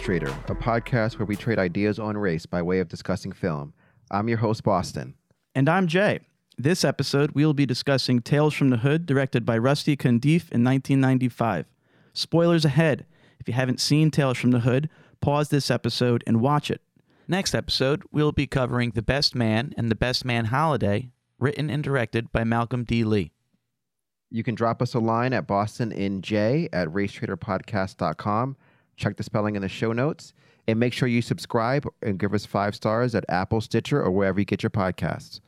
Welcome to Race Trader, a podcast where we trade ideas on race by way of discussing film. I'm your host, Boston. And I'm Jay. This episode, we will be discussing Tales from the Hood, directed by Rusty Cundiff in 1995. Spoilers ahead. If you haven't seen Tales from the Hood, pause this episode and watch it. Next episode, we'll be covering The Best Man and The Best Man Holiday, written and directed by Malcolm D. Lee. You can drop us a line at bostonNJ at racetraderpodcast.com. Check the spelling in the show notes. And make sure you subscribe and give us five stars at Apple, Stitcher, or wherever you get your podcasts.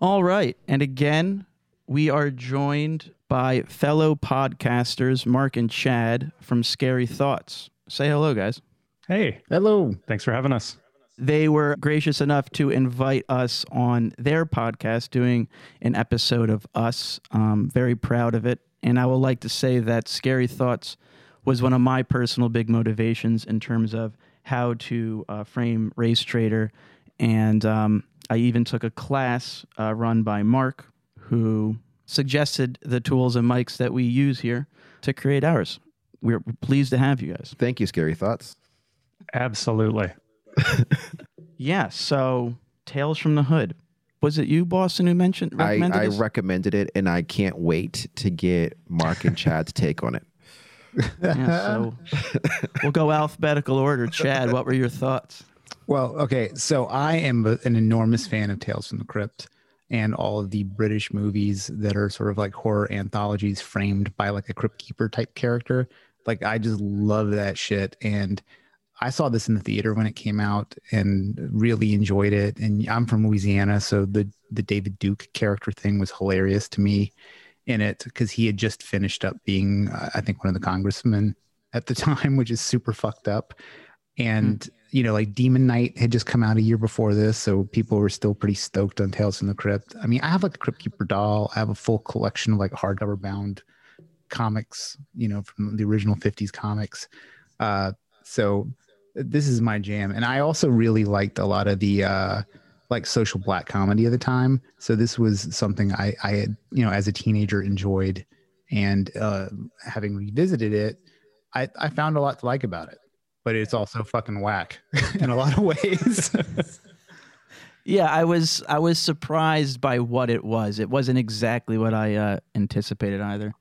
All right. And again, we are joined by fellow podcasters Mark and Chad from Scary Thoughts. Say hello, guys. Hey, Hello. thanks for having us. They were gracious enough to invite us on their podcast, doing an episode of us. Um, very proud of it. And I would like to say that Scary Thoughts was one of my personal big motivations in terms of how to uh, frame Race Trader. And um, I even took a class uh, run by Mark, who suggested the tools and mics that we use here to create ours. We're pleased to have you guys. Thank you, Scary Thoughts. Absolutely. Yeah, so Tales from the Hood. Was it you, Boston, who mentioned I, recommended I this? recommended it, and I can't wait to get Mark and Chad's take on it. Yeah, so we'll go alphabetical order. Chad, what were your thoughts? Well, okay. So I am an enormous fan of Tales from the Crypt and all of the British movies that are sort of like horror anthologies framed by like a crypt keeper type character. Like I just love that shit. And I saw this in the theater when it came out and really enjoyed it. And I'm from Louisiana, so the the David Duke character thing was hilarious to me in it because he had just finished up being, uh, I think, one of the congressmen at the time, which is super fucked up. And you know, like Demon Knight had just come out a year before this, so people were still pretty stoked on Tales from the Crypt. I mean, I have like a Crypt Keeper doll. I have a full collection of like hardcover bound comics, you know, from the original '50s comics. Uh, so this is my jam, and I also really liked a lot of the uh, like social black comedy of the time. So this was something I, I had, you know, as a teenager enjoyed, and uh, having revisited it, I, I found a lot to like about it. But it's also fucking whack in a lot of ways. Yeah, I was I was surprised by what it was. It wasn't exactly what I uh, anticipated either.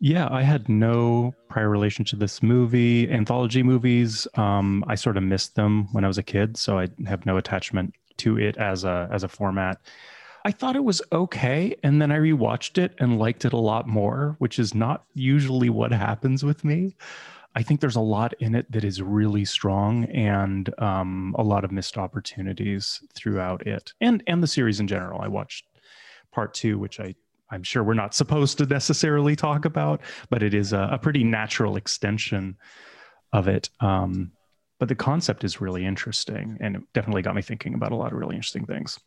Yeah, I had no prior relation to this movie. Anthology movies, um, I sort of missed them when I was a kid, so I have no attachment to it as a as a format. I thought it was okay, and then I rewatched it and liked it a lot more, which is not usually what happens with me. I think there's a lot in it that is really strong, and um, a lot of missed opportunities throughout it, and and the series in general. I watched part two, which I I'm sure we're not supposed to necessarily talk about, but it is a, a pretty natural extension of it. Um, but the concept is really interesting, and it definitely got me thinking about a lot of really interesting things.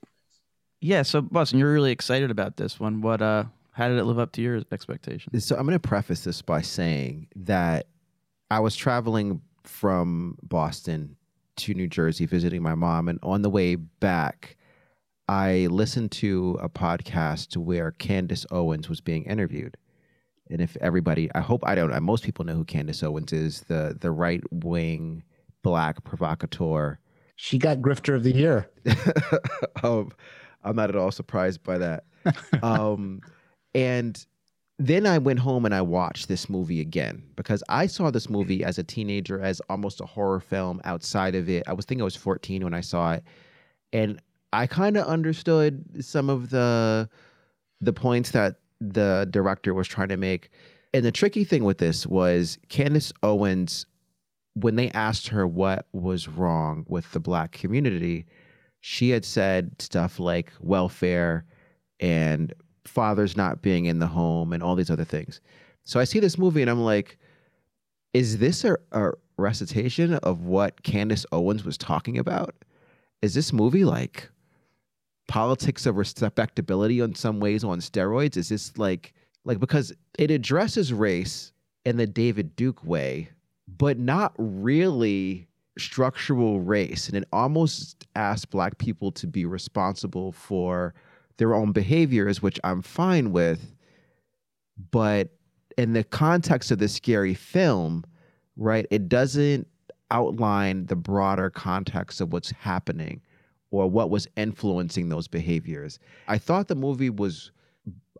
Yeah, so Boston, you're really excited about this one. What uh how did it live up to your expectations? So I'm going to preface this by saying that I was traveling from Boston to New Jersey visiting my mom, and on the way back, I listened to a podcast where Candace Owens was being interviewed. And if everybody, I hope I don't, most people know who Candace Owens is, the the right wing black provocateur. she got Grifter of the Year. um, I'm not at all surprised by that. um, and then I went home and I watched this movie again because I saw this movie as a teenager as almost a horror film outside of it. I was thinking I was 14 when I saw it. And I kind of understood some of the the points that the director was trying to make. And the tricky thing with this was Candace Owens, when they asked her what was wrong with the black community, she had said stuff like welfare and fathers not being in the home and all these other things. So I see this movie and I'm like, is this a, a recitation of what Candace Owens was talking about? Is this movie like politics of respectability in some ways on steroids? Is this like like because it addresses race in the David Duke way, but not really structural race. And it almost asks black people to be responsible for their own behaviors, which I'm fine with. But in the context of this scary film, right? It doesn't outline the broader context of what's happening or what was influencing those behaviors. I thought the movie was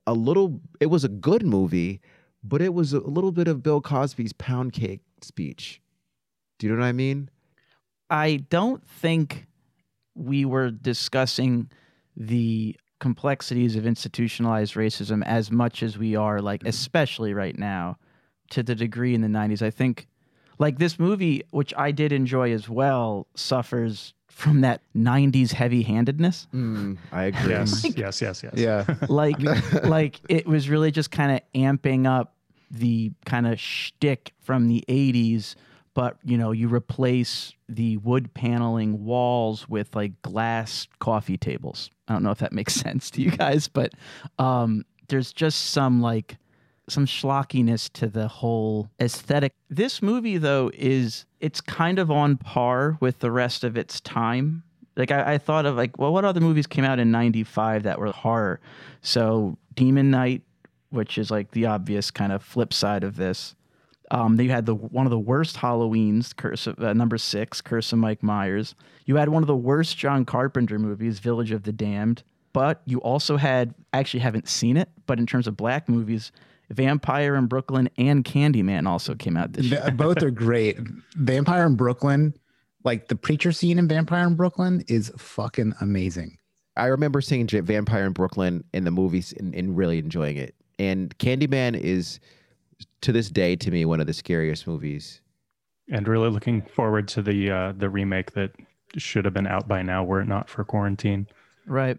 a little it was a good movie, but it was a little bit of Bill Cosby's pound cake speech. Do you know what I mean? I don't think we were discussing the complexities of institutionalized racism as much as we are like mm-hmm. especially right now to the degree in the 90s. I think like this movie which I did enjoy as well suffers from that 90s heavy-handedness. Mm, I agree. Yes, yes, yes, yes. Yeah. like like it was really just kind of amping up the kind of shtick from the 80s but you know you replace the wood paneling walls with like glass coffee tables i don't know if that makes sense to you guys but um there's just some like some schlockiness to the whole aesthetic this movie though is it's kind of on par with the rest of its time like I, I thought of like well what other movies came out in 95 that were horror so demon knight which is like the obvious kind of flip side of this um, you had the one of the worst Halloweens, Curse of, uh, number six, Curse of Mike Myers. You had one of the worst John Carpenter movies, Village of the Damned. But you also had, I actually haven't seen it, but in terms of black movies, Vampire in Brooklyn and Candyman also came out this year. Both are great. Vampire in Brooklyn, like the preacher scene in Vampire in Brooklyn, is fucking amazing. I remember seeing Vampire in Brooklyn in the movies and, and really enjoying it. And Candyman is to this day to me one of the scariest movies. And really looking forward to the uh, the remake that should have been out by now were it not for quarantine. Right.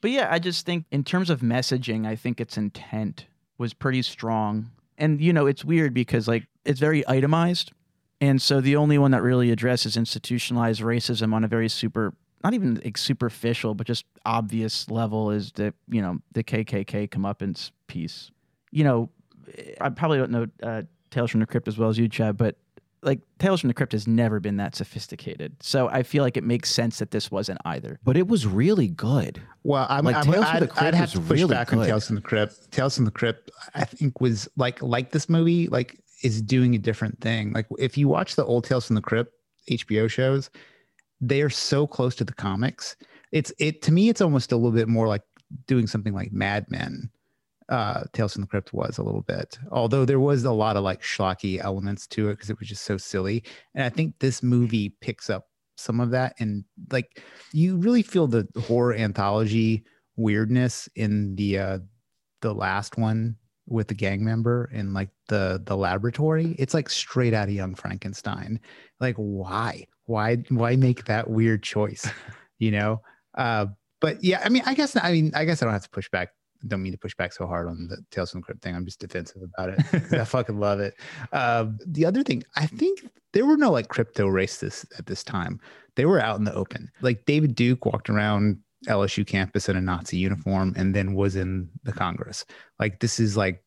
But yeah, I just think in terms of messaging, I think its intent was pretty strong. And you know, it's weird because like it's very itemized. And so the only one that really addresses institutionalized racism on a very super not even like superficial, but just obvious level is the, you know, the KKK comeuppance piece. You know, I probably don't know uh, Tales from the Crypt as well as you, Chad, but like Tales from the Crypt has never been that sophisticated. So I feel like it makes sense that this wasn't either. But it was really good. Well, I'm, Like, I'm, Tales from I'd, the Crypt I'd have to push really back on good. Tales from the Crypt. Tales from the Crypt, I think, was like like this movie, like is doing a different thing. Like if you watch the old Tales from the Crypt HBO shows, they are so close to the comics. It's it to me, it's almost a little bit more like doing something like Mad Men. Uh, Tales from the Crypt was a little bit, although there was a lot of like schlocky elements to it because it was just so silly. And I think this movie picks up some of that, and like you really feel the horror anthology weirdness in the uh, the last one with the gang member in like the the laboratory. It's like straight out of Young Frankenstein. Like why? Why why make that weird choice? You know? Uh but yeah, I mean, I guess I mean, I guess I don't have to push back. Don't mean to push back so hard on the Tales from the Crypt thing. I'm just defensive about it. I fucking love it. Uh, the other thing, I think there were no like crypto racists at this time. They were out in the open. Like David Duke walked around LSU campus in a Nazi uniform and then was in the Congress. Like this is like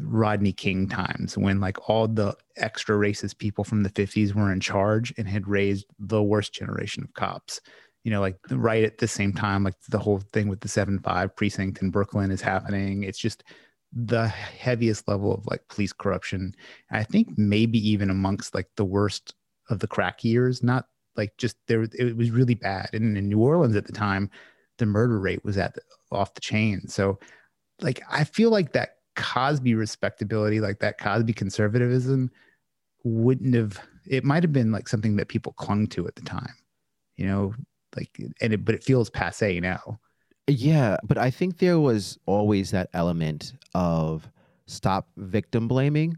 Rodney King times when like all the extra racist people from the 50s were in charge and had raised the worst generation of cops. You know, like right at the same time, like the whole thing with the 7 5 precinct in Brooklyn is happening. It's just the heaviest level of like police corruption. I think maybe even amongst like the worst of the crack years, not like just there, it was really bad. And in New Orleans at the time, the murder rate was at the, off the chain. So, like, I feel like that Cosby respectability, like that Cosby conservatism, wouldn't have. It might have been like something that people clung to at the time, you know, like, and it, but it feels passe now. Yeah, but I think there was always that element of stop victim blaming.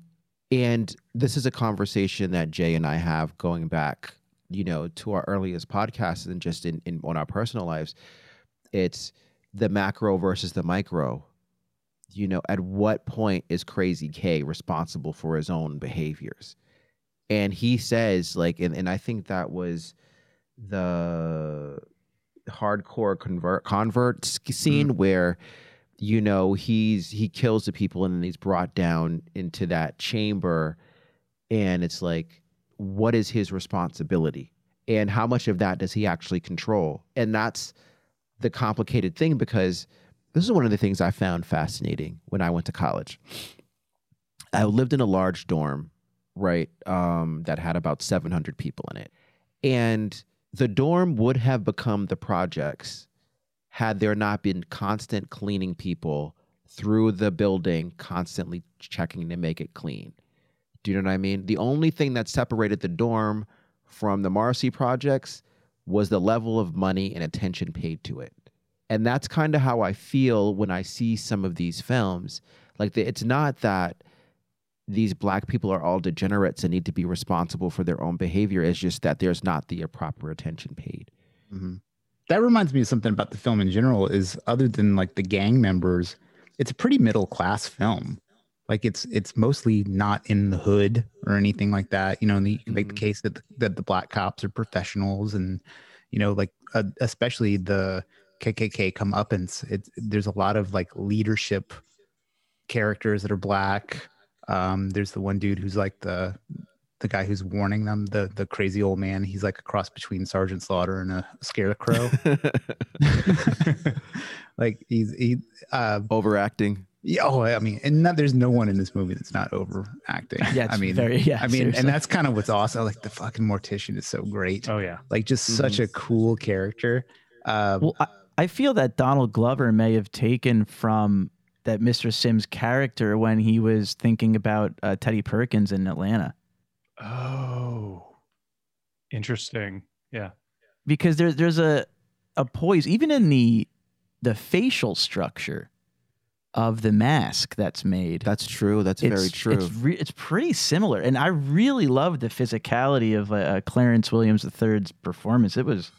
And this is a conversation that Jay and I have going back, you know, to our earliest podcasts and just in, in on our personal lives. It's the macro versus the micro. You know, at what point is Crazy K responsible for his own behaviors? And he says, like, and, and I think that was the hardcore convert convert scene where you know he's he kills the people and then he's brought down into that chamber and it's like what is his responsibility and how much of that does he actually control and that's the complicated thing because this is one of the things i found fascinating when i went to college i lived in a large dorm right? Um, that had about 700 people in it. And the dorm would have become the projects had there not been constant cleaning people through the building, constantly checking to make it clean. Do you know what I mean? The only thing that separated the dorm from the Marcy projects was the level of money and attention paid to it. And that's kind of how I feel when I see some of these films. Like, the, it's not that these black people are all degenerates and need to be responsible for their own behavior. It's just that there's not the proper attention paid. Mhm. That reminds me of something about the film in general. Is other than like the gang members, it's a pretty middle class film. Like it's it's mostly not in the hood or anything like that. You know, and the, you can make the Mhm. case that the, that the black cops are professionals, and you know, like uh, especially the KKK comeuppance. It's there's a lot of like leadership characters that are black. Um, there's the one dude who's like the the guy who's warning them, the the crazy old man. He's like a cross between Sergeant Slaughter and a scarecrow. like he's he uh Overacting. yeah, oh I mean and not, there's no one in this movie that's not overacting. Yeah, I mean very yeah. I mean seriously. and that's kind of what's awesome. Like the fucking mortician is so great. Oh yeah. Like just such a cool character. Uh Well, I, I feel that Donald Glover may have taken from that Mr. Simms character when he was thinking about uh, Teddy Perkins in Atlanta, Oh, interesting. Yeah. because there's there's a a poise even in the the facial structure of the mask that's made. That's true. That's it's, very true. It's re- it's pretty similar, and I really love the physicality of uh, uh, Clarence Williams III's performance. It was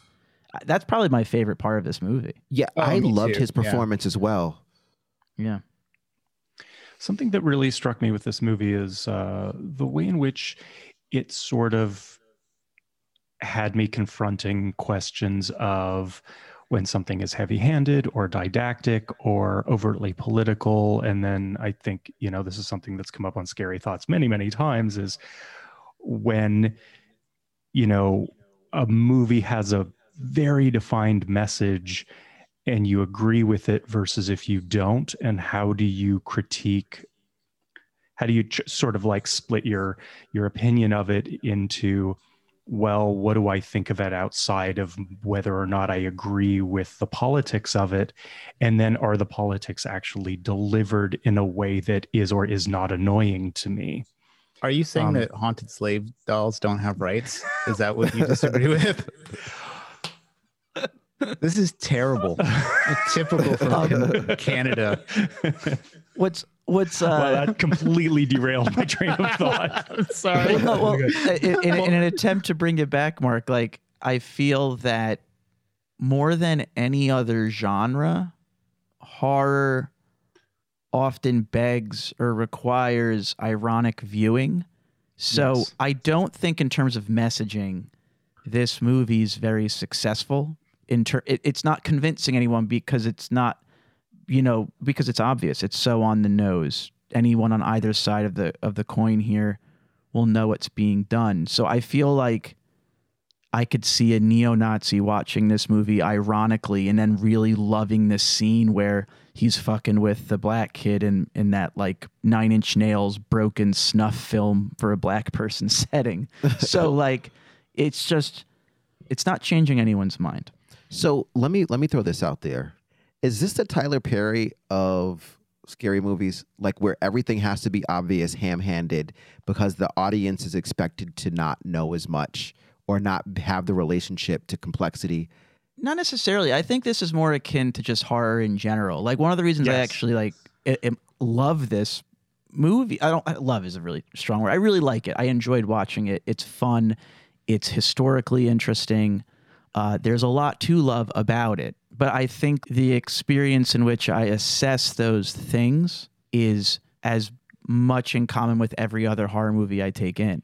that's probably my favorite part of this movie. yeah, Oh, I loved too. his Yeah. performance as well. Yeah. Something that really struck me with this movie is uh, the way in which it sort of had me confronting questions of when something is heavy handed or didactic or overtly political. And then I think, you know, this is something that's come up on Scary Thoughts many, many times is when, you know, a movie has a very defined message and you agree with it versus if you don't and how do you critique how do you ch- sort of like split your your opinion of it into well what do i think of it outside of whether or not i agree with the politics of it and then are the politics actually delivered in a way that is or is not annoying to me are you saying um, that haunted slave dolls don't have rights? Is that what you disagree with? This is terrible. typical from Canada. What's what's uh, well that completely derailed my train of thought I'm sorry. well, well, in, in, in an attempt to bring it back, Mark, like I feel that more than any other genre, horror often begs or requires ironic viewing. So Yes. I don't think, in terms of messaging, this movie's very successful. In ter- it, it's not convincing anyone because it's not, you know, because it's obvious. It's so on the nose. Anyone on either side of the of the coin here will know what's being done. So I feel like I could see a neo-Nazi watching this movie ironically and then really loving this scene where he's fucking with the black kid in in that like nine inch nails broken snuff film for a black person setting. so like it's just it's not changing anyone's mind. So let me let me throw this out there. Is this the Tyler Perry of scary movies? Like where everything has to be obvious, ham-handed, because the audience is expected to not know as much or not have the relationship to complexity. Not necessarily. I think this is more akin to just horror in general. Like one of the reasons I actually like i i- love this movie. I don't I- love is a really strong word. I really like it. I enjoyed watching it. It's fun. It's historically interesting. Uh, there's a lot to love about it. But I think the experience in which I assess those things is as much in common with every other horror movie I take in.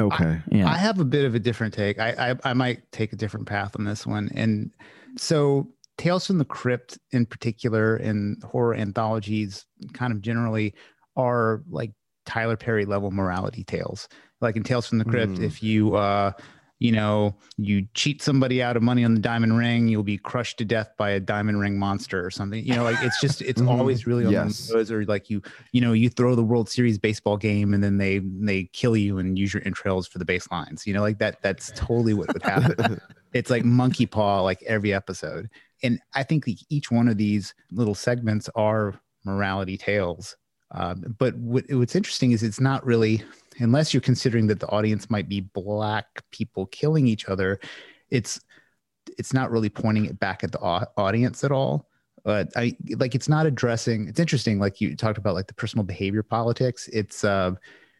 Okay. Yeah. I have a bit of a different take. I, I I might take a different path on this one. And so Tales from the Crypt in particular and horror anthologies kind of generally are like Tyler Perry level morality tales. Like in Tales from the Crypt, Mm. if you uh you know, you cheat somebody out of money on the diamond ring, you'll be crushed to death by a diamond ring monster or something. You know, like it's just it's Mhm. always really on Yes. the nose, or like you, you know, you throw the World Series baseball game and then they they kill you and use your entrails for the baselines. You know, like that. That's totally what would happen. it's like monkey paw like every episode and i think the, each one of these little segments are morality tales um, but what, what's interesting is it's not really unless you're considering that the audience might be black people killing each other it's it's not really pointing it back at the au- audience at all but i like it's not addressing it's interesting like you talked about like the personal behavior politics it's uh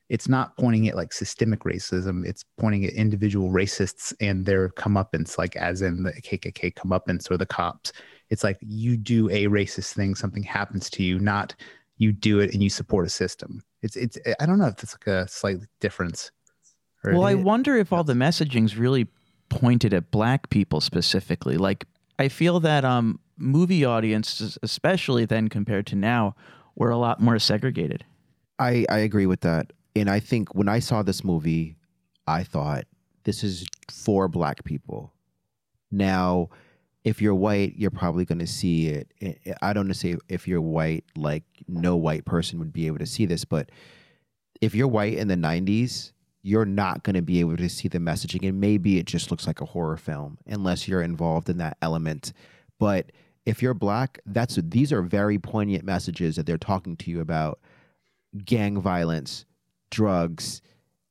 it's not pointing at like systemic racism. It's pointing at individual racists and their comeuppance, like as in the KKK comeuppance or the cops. It's like you do a racist thing, something happens to you, not you do it and you support a system. It's it's. I don't know if that's like a slight difference. Well, I wonder if all the messaging's really pointed at black people specifically. Like, I feel that um, movie audiences, especially then compared to now, were a lot more segregated. I, I agree with that. And I think when I saw this movie, I thought this is for black people. Now, if you're white, you're probably going to see it. I- I don't say if you're white, like no white person would be able to see this, but if you're white in the 90s, you're not going to be able to see the messaging. And maybe it just looks like a horror film unless you're involved in that element. But if you're black, that's these are very poignant messages that they're talking to you about gang violence, drugs,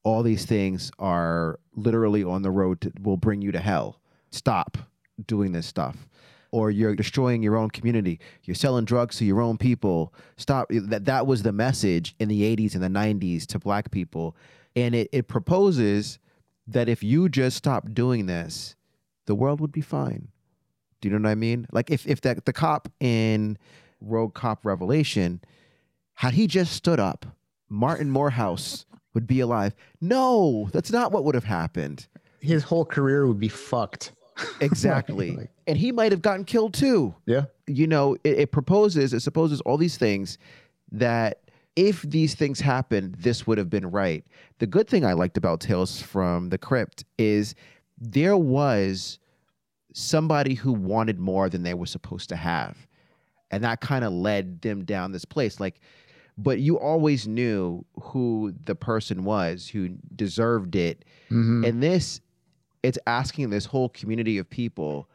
all these things are literally on the road to will bring you to hell. Stop doing this stuff. Or you're destroying your own community. You're selling drugs to your own people. Stop. Eh, that that was the message in the 80s and the 90s to black people. And it, it proposes that if you just stop doing this, the world would be fine. Do you know what I mean? Like if if that the cop in Rogue Cop Revelation, had he just stood up, Martin Moorehouse would be alive. No, that's not what would have happened. his whole career would be fucked. Exactly. Like- and he might have gotten killed too. Yeah. You know, it, it proposes, it supposes all these things that if these things happened, this would have been right. The good thing I liked about Tales from the Crypt is there was somebody who wanted more than they were supposed to have. And that kind of led them down this place. Like, but you always knew who the person was who deserved it. Mhm. And this, it's asking this whole community of people,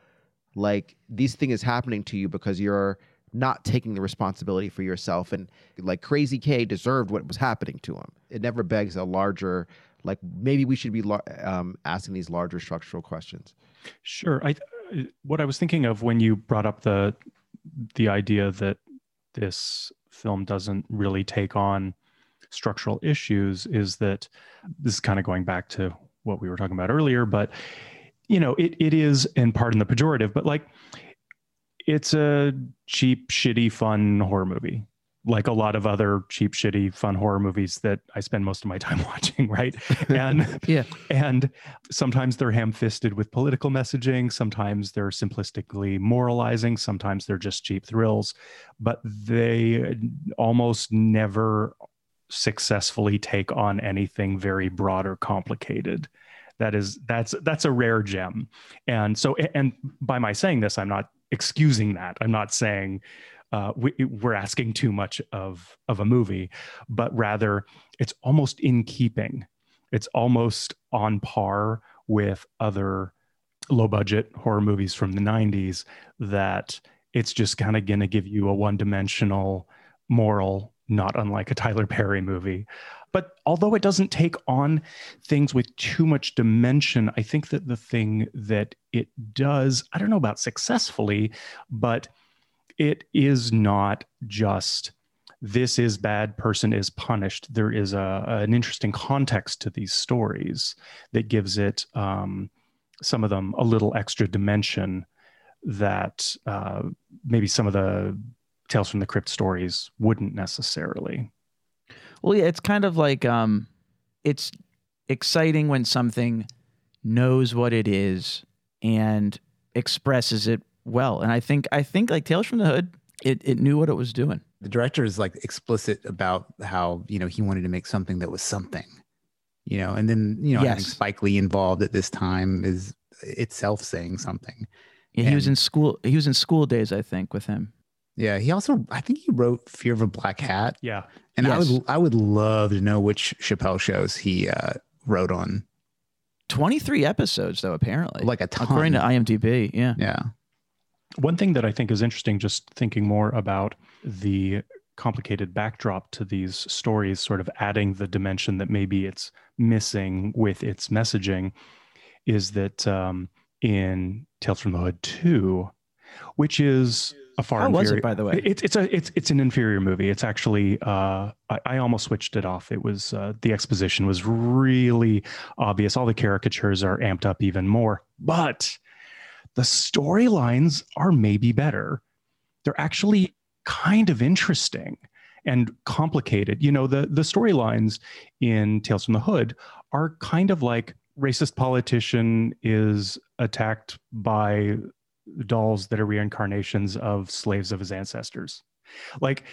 like, these thing is happening to you because you're not taking the responsibility for yourself. And like Crazy K deserved what was happening to him. It never begs a larger, like, maybe we should be um, asking these larger structural questions. Sure. I what I was thinking of when you brought up the the idea that this film doesn't really take on structural issues is that this is kind of going back to what we were talking about earlier, but you know, it it is in part in the pejorative, but like it's a cheap, shitty, fun horror movie. Like a lot of other cheap, shitty, fun horror movies that I spend most of my time watching, right? And Yeah. and sometimes they're ham-fisted with political messaging sometimes they're simplistically moralizing sometimes they're just cheap thrills but they almost never successfully take on anything very broad or complicated. That is that's that's a rare gem. And so and by my saying this i'm not excusing that. I'm not saying uh, we, we're asking too much of of a movie but rather it's almost in keeping. It's almost on par with other low budget horror movies from the 90s that it's just kind of going to give you a one dimensional moral not unlike a Tyler Perry movie. But although it doesn't take on things with too much dimension i think that the thing that it does i don't know about successfully but it is not just this is bad person is punished. There is a, an interesting context to these stories that gives it um, some of them a little extra dimension that uh, maybe some of the tales from the crypt stories wouldn't necessarily Well, yeah, it's kind of like um, it's exciting when something knows what it is and expresses it well. And I think I think like Tales from the Hood, it it knew what it was doing. the director is like explicit about how you know he wanted to make something that was something you know, and then you know having Spike Lee involved at this time is itself saying something. Yeah, he was in school. He was in School Daze, I think, with him. Yeah, he also I think he wrote Fear of a Black Hat, Yeah. and I would I would love to know which Chappelle shows he uh, wrote on, Twenty three episodes, though. Apparently, like a ton. according to IMDb. Yeah. yeah, One thing that I think is interesting, just thinking more about the complicated backdrop to these stories, sort of adding the dimension that maybe it's missing with its messaging, is that um, in Tales from the Hood 2, which is a far How was inferior, it, by the way? It's it's a it's it's an inferior movie. It's actually uh, I, I almost switched it off. It was uh, the exposition was really obvious. All the caricatures are amped up even more, but the storylines are maybe better. They're actually kind of interesting and complicated. You know, the the storylines in Tales from the Hood are kind of like racist politician is attacked by dolls that are reincarnations of slaves of his ancestors. Like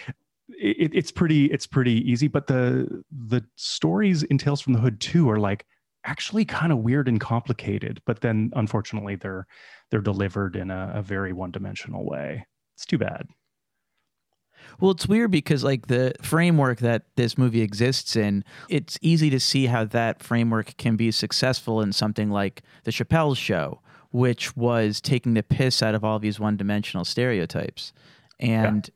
it, it's pretty it's pretty easy, but the the stories in Tales from the Hood too are like actually kind of weird and complicated, but then unfortunately they're they're delivered in a, a very one-dimensional way. It's too bad. Well, it's weird because like the framework that this movie exists in, it's easy to see how that framework can be successful in something like the Chappelle show, which was taking the piss out of all these one-dimensional stereotypes. And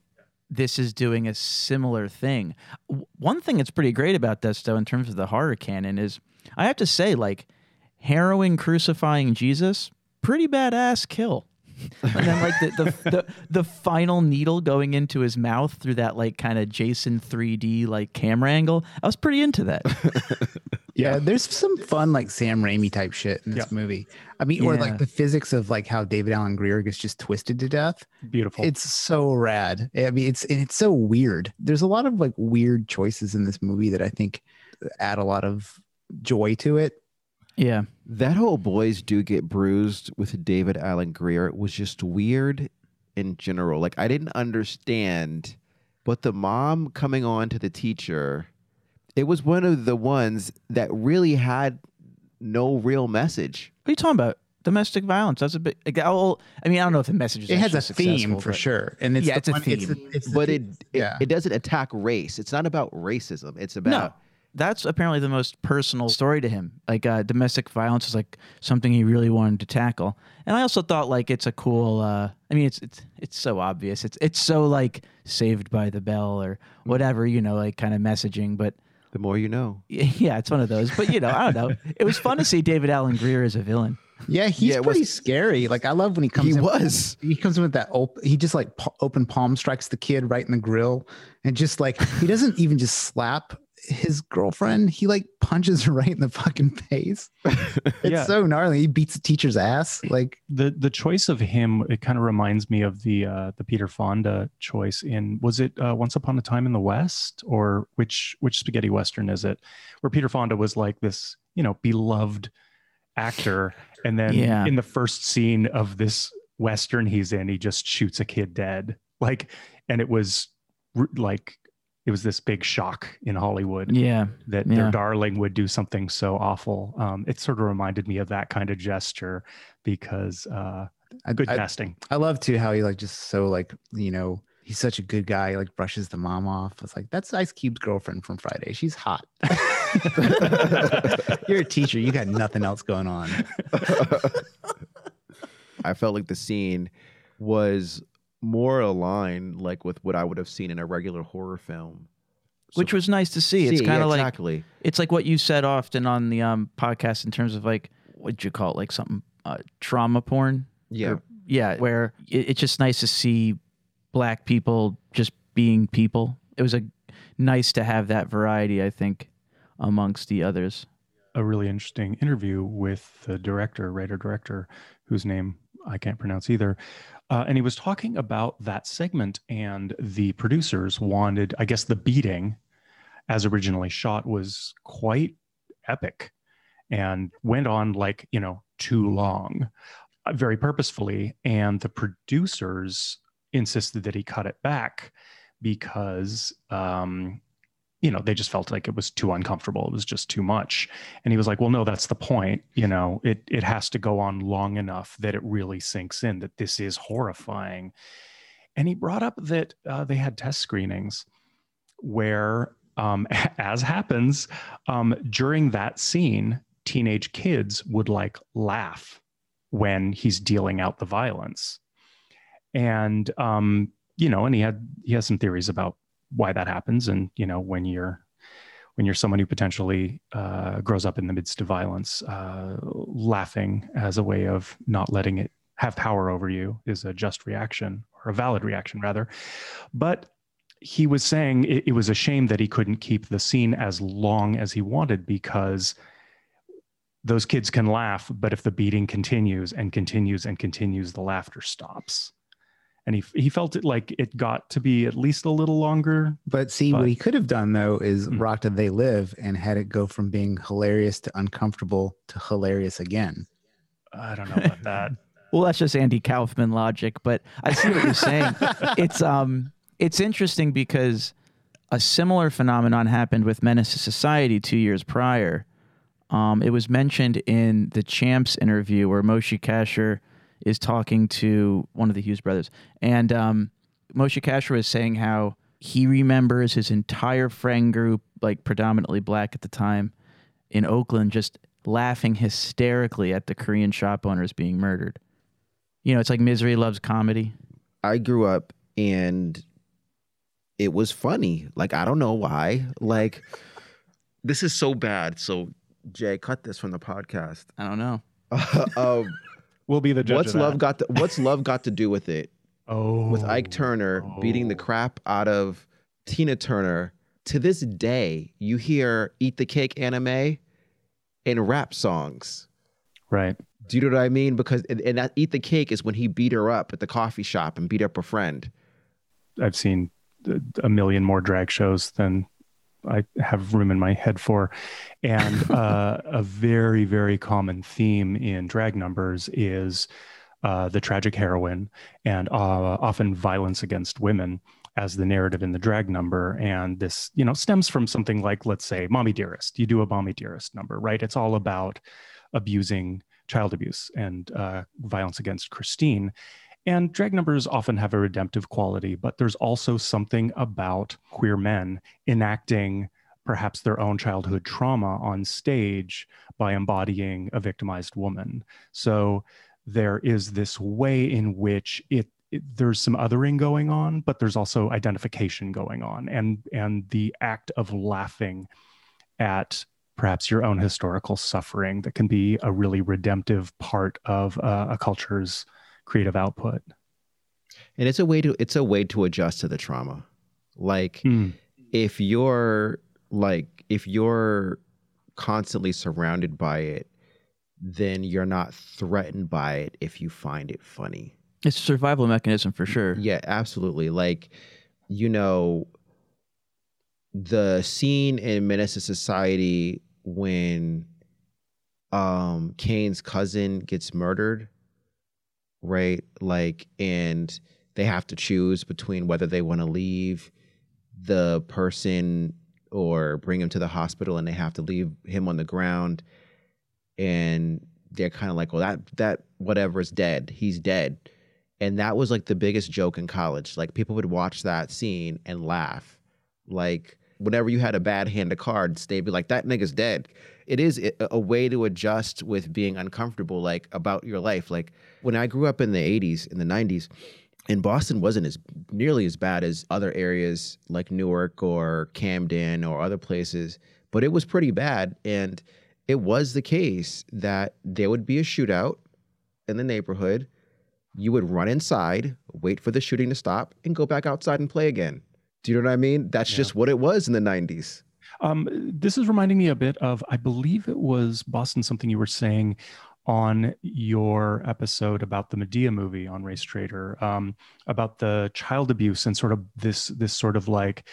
this is doing a similar thing. One thing that's pretty great about this though in terms of the horror canon is I have to say like harrowing crucifying Jesus, pretty badass kill. and then like the, the the the final needle going into his mouth through that like kind of Jason 3D like camera angle. I was pretty into that. yeah. There's some fun like Sam Raimi type shit in this Yeah. movie. I mean, or Yeah. like the physics of like how David Alan Grier gets just twisted to death. Beautiful. It's so rad. I mean, it's and it's so weird. There's a lot of like weird choices in this movie that I think add a lot of joy to it. Yeah. That whole boys do get bruised with David Alan Grier was just weird in general. Like I didn't understand, but the mom coming on to the teacher, it was one of the ones that really had no real message. What are you talking about? Domestic violence. That's a bit. Like, I'll- I mean, I don't know if the message. Is It has a theme for but- sure, and it's Yeah, the it's a one- theme. the- it's the But it theme. it, yeah. it doesn't attack race. It's not about racism. It's No, about that's apparently the most personal story to him. Like uh, domestic violence is like something he really wanted to tackle. And I also thought like it's a cool. Uh, I mean, it's it's it's so obvious. It's it's so like Saved by the Bell or whatever you know, like kind of messaging. But the more you know. yeah, it's one of those. But you know, I don't know. It was fun to see David Alan Grier as a villain. Yeah, he's Yeah, it was- pretty scary. Like I love when he comes. He in was. He comes in with that. Op- he just like p- open palm strikes the kid right in the grill, and just like he doesn't even just slap his girlfriend. He like punches her right in the fucking face. It's Yeah. so gnarly. He beats the teacher's ass. Like the the choice of him it kind of reminds me of the uh the Peter Fonda choice in was it uh, Once Upon a Time in the West or which which spaghetti western is it where Peter Fonda was like this you know beloved actor and then Yeah. in the first scene of this western he's in he just shoots a kid dead like and it was like it was this big shock in Hollywood Yeah, that Yeah. their darling would do something so awful. Um, it sort of reminded me of that kind of gesture because uh, I, good I, casting. I love too how he like just so like you know he's such a good guy. He, like brushes the mom off. It's like that's Ice Cube's girlfriend from Friday. She's hot. You're a teacher. You got nothing else going on. I felt like the scene was more aligned like with what I would have seen in a regular horror film. which was nice to see. It's See, kind yeah, of like exactly. it's like what you said often on the um podcast in terms of like what'd you call it, like something uh, trauma porn. Yeah. Or- yeah, where it, it's just nice to see black people just being people. It was a nice to have that variety. I think amongst the others. A really interesting interview with the director, writer director, whose name I can't pronounce either. Uh, and he was talking about that segment, and the producers wanted, I guess, the beating as originally shot was quite epic and went on like, you know, too long, uh, very purposefully. And the producers insisted that he cut it back because um, you know, they just felt like it was too uncomfortable. It was just too much. And he was like, well, no, that's the point. You know, it, it has to go on long enough that it really sinks in that this is horrifying. And he brought up that uh, they had test screenings where, um, as happens, um, during that scene, teenage kids would like laugh when he's dealing out the violence. And, um, you know, and he had, he has some theories about why that happens and you know when you're when you're someone who potentially uh, grows up in the midst of violence uh, laughing as a way of not letting it have power over you is a just reaction or a valid reaction rather. But he was saying it, it was a shame that he couldn't keep the scene as long as he wanted because those kids can laugh but if the beating continues and continues and continues the laughter stops and he he felt it like it got to be at least a little longer. But see, but, what he could have done though is mm-hmm. Rock Did They Live and had it go from being hilarious to uncomfortable to hilarious again. I don't know about that. well, that's just Andy Kaufman logic, but I see what you're saying. it's um it's interesting because a similar phenomenon happened with Menace to Society two years prior. Um, it was mentioned in the Champs interview where Moshe Kasher is talking to one of the Hughes brothers, and um, Moshe Kasher is saying how he remembers his entire friend group, like predominantly black at the time, in Oakland, just laughing hysterically at the Korean shop owners being murdered. You know, it's like misery loves comedy. I grew up and it was funny. Like I don't know why. Like this is so bad. So Jay, cut this from the podcast. I don't know. um, We'll be the judge. What's love got to, What's love got to do with it? Oh, with Ike Turner oh. beating the crap out of Tina Turner. To this day, you hear "Eat the Cake" Anna Mae in rap songs. Right. Do you know what I mean? Because and, and that "Eat the Cake" is when he beat her up at the coffee shop and beat up a friend. I've seen a million more drag shows than I have room in my head for. And uh, a very, very common theme in drag numbers is uh, the tragic heroine and uh, often violence against women as the narrative in the drag number. And this, you know, stems from something like, let's say, Mommy Dearest. You do a Mommy Dearest number, right? It's all about abusing child abuse and uh, violence against Christine. And drag numbers often have a redemptive quality, but there's also something about queer men enacting perhaps their own childhood trauma on stage by embodying a victimized woman. So there is this way in which it, it, there's some othering going on, but there's also identification going on, and and the act of laughing at perhaps your own historical suffering that can be a really redemptive part of uh, a culture's creative output. And it's a way to it's a way to adjust to the trauma. Like mm. if you're like if you're constantly surrounded by it then you're not threatened by it if you find it funny. It's a survival mechanism for sure. Yeah absolutely. Like you know the scene in menace to society when um Caine's cousin gets murdered right? Like, and they have to choose between whether they want to leave the person or bring him to the hospital and they have to leave him on the ground. And they're kind of like well that that whatever is dead. He's dead. And that was like the biggest joke in college. Like people would watch that scene and laugh. Like whenever you had a bad hand of cards they'd be like that nigga's dead it is a way to adjust with being uncomfortable, like about your life. Like when I grew up in the 80s, in the 90s, and Boston wasn't as nearly as bad as other areas like Newark or Camden or other places, but it was pretty bad. And it was the case that there would be a shootout in the neighborhood. You would run inside, wait for the shooting to stop, and go back outside and play again. Do you know what I mean? That's yeah. just what it was in the 90s. Um, this is reminding me a bit of, I believe it was Boston, something you were saying on your episode about the Madea movie on Race Trader, um, about the child abuse and sort of this this sort of like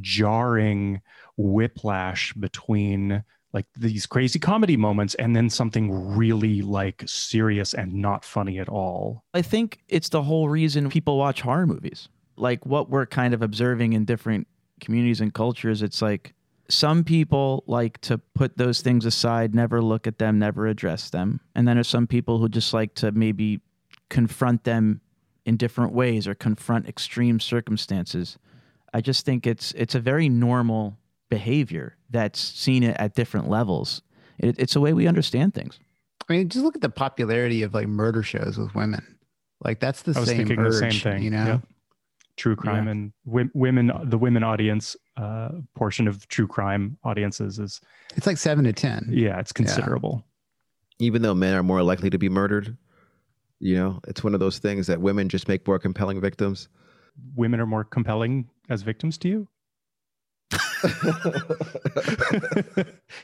jarring whiplash between like these crazy comedy moments and then something really like serious and not funny at all. I think it's the whole reason people watch horror movies. Like what we're kind of observing in different communities and cultures, it's like some people like to put those things aside, never look at them, never address them. And then there's some people who just like to maybe confront them in different ways or confront extreme circumstances. I just think it's it's a very normal behavior that's seen it at different levels. It, it's a way we understand things. I mean, just look at the popularity of like murder shows with women. Like that's the I was same thinking urge, the same thing. you know. Yep. True crime and wi- women, the women audience uh, portion of true crime audiences is It's like seven to ten. yeah, it's considerable. Even though men are more likely to be murdered, you know, it's one of those things that women just make more compelling victims. Women are more compelling as victims to you.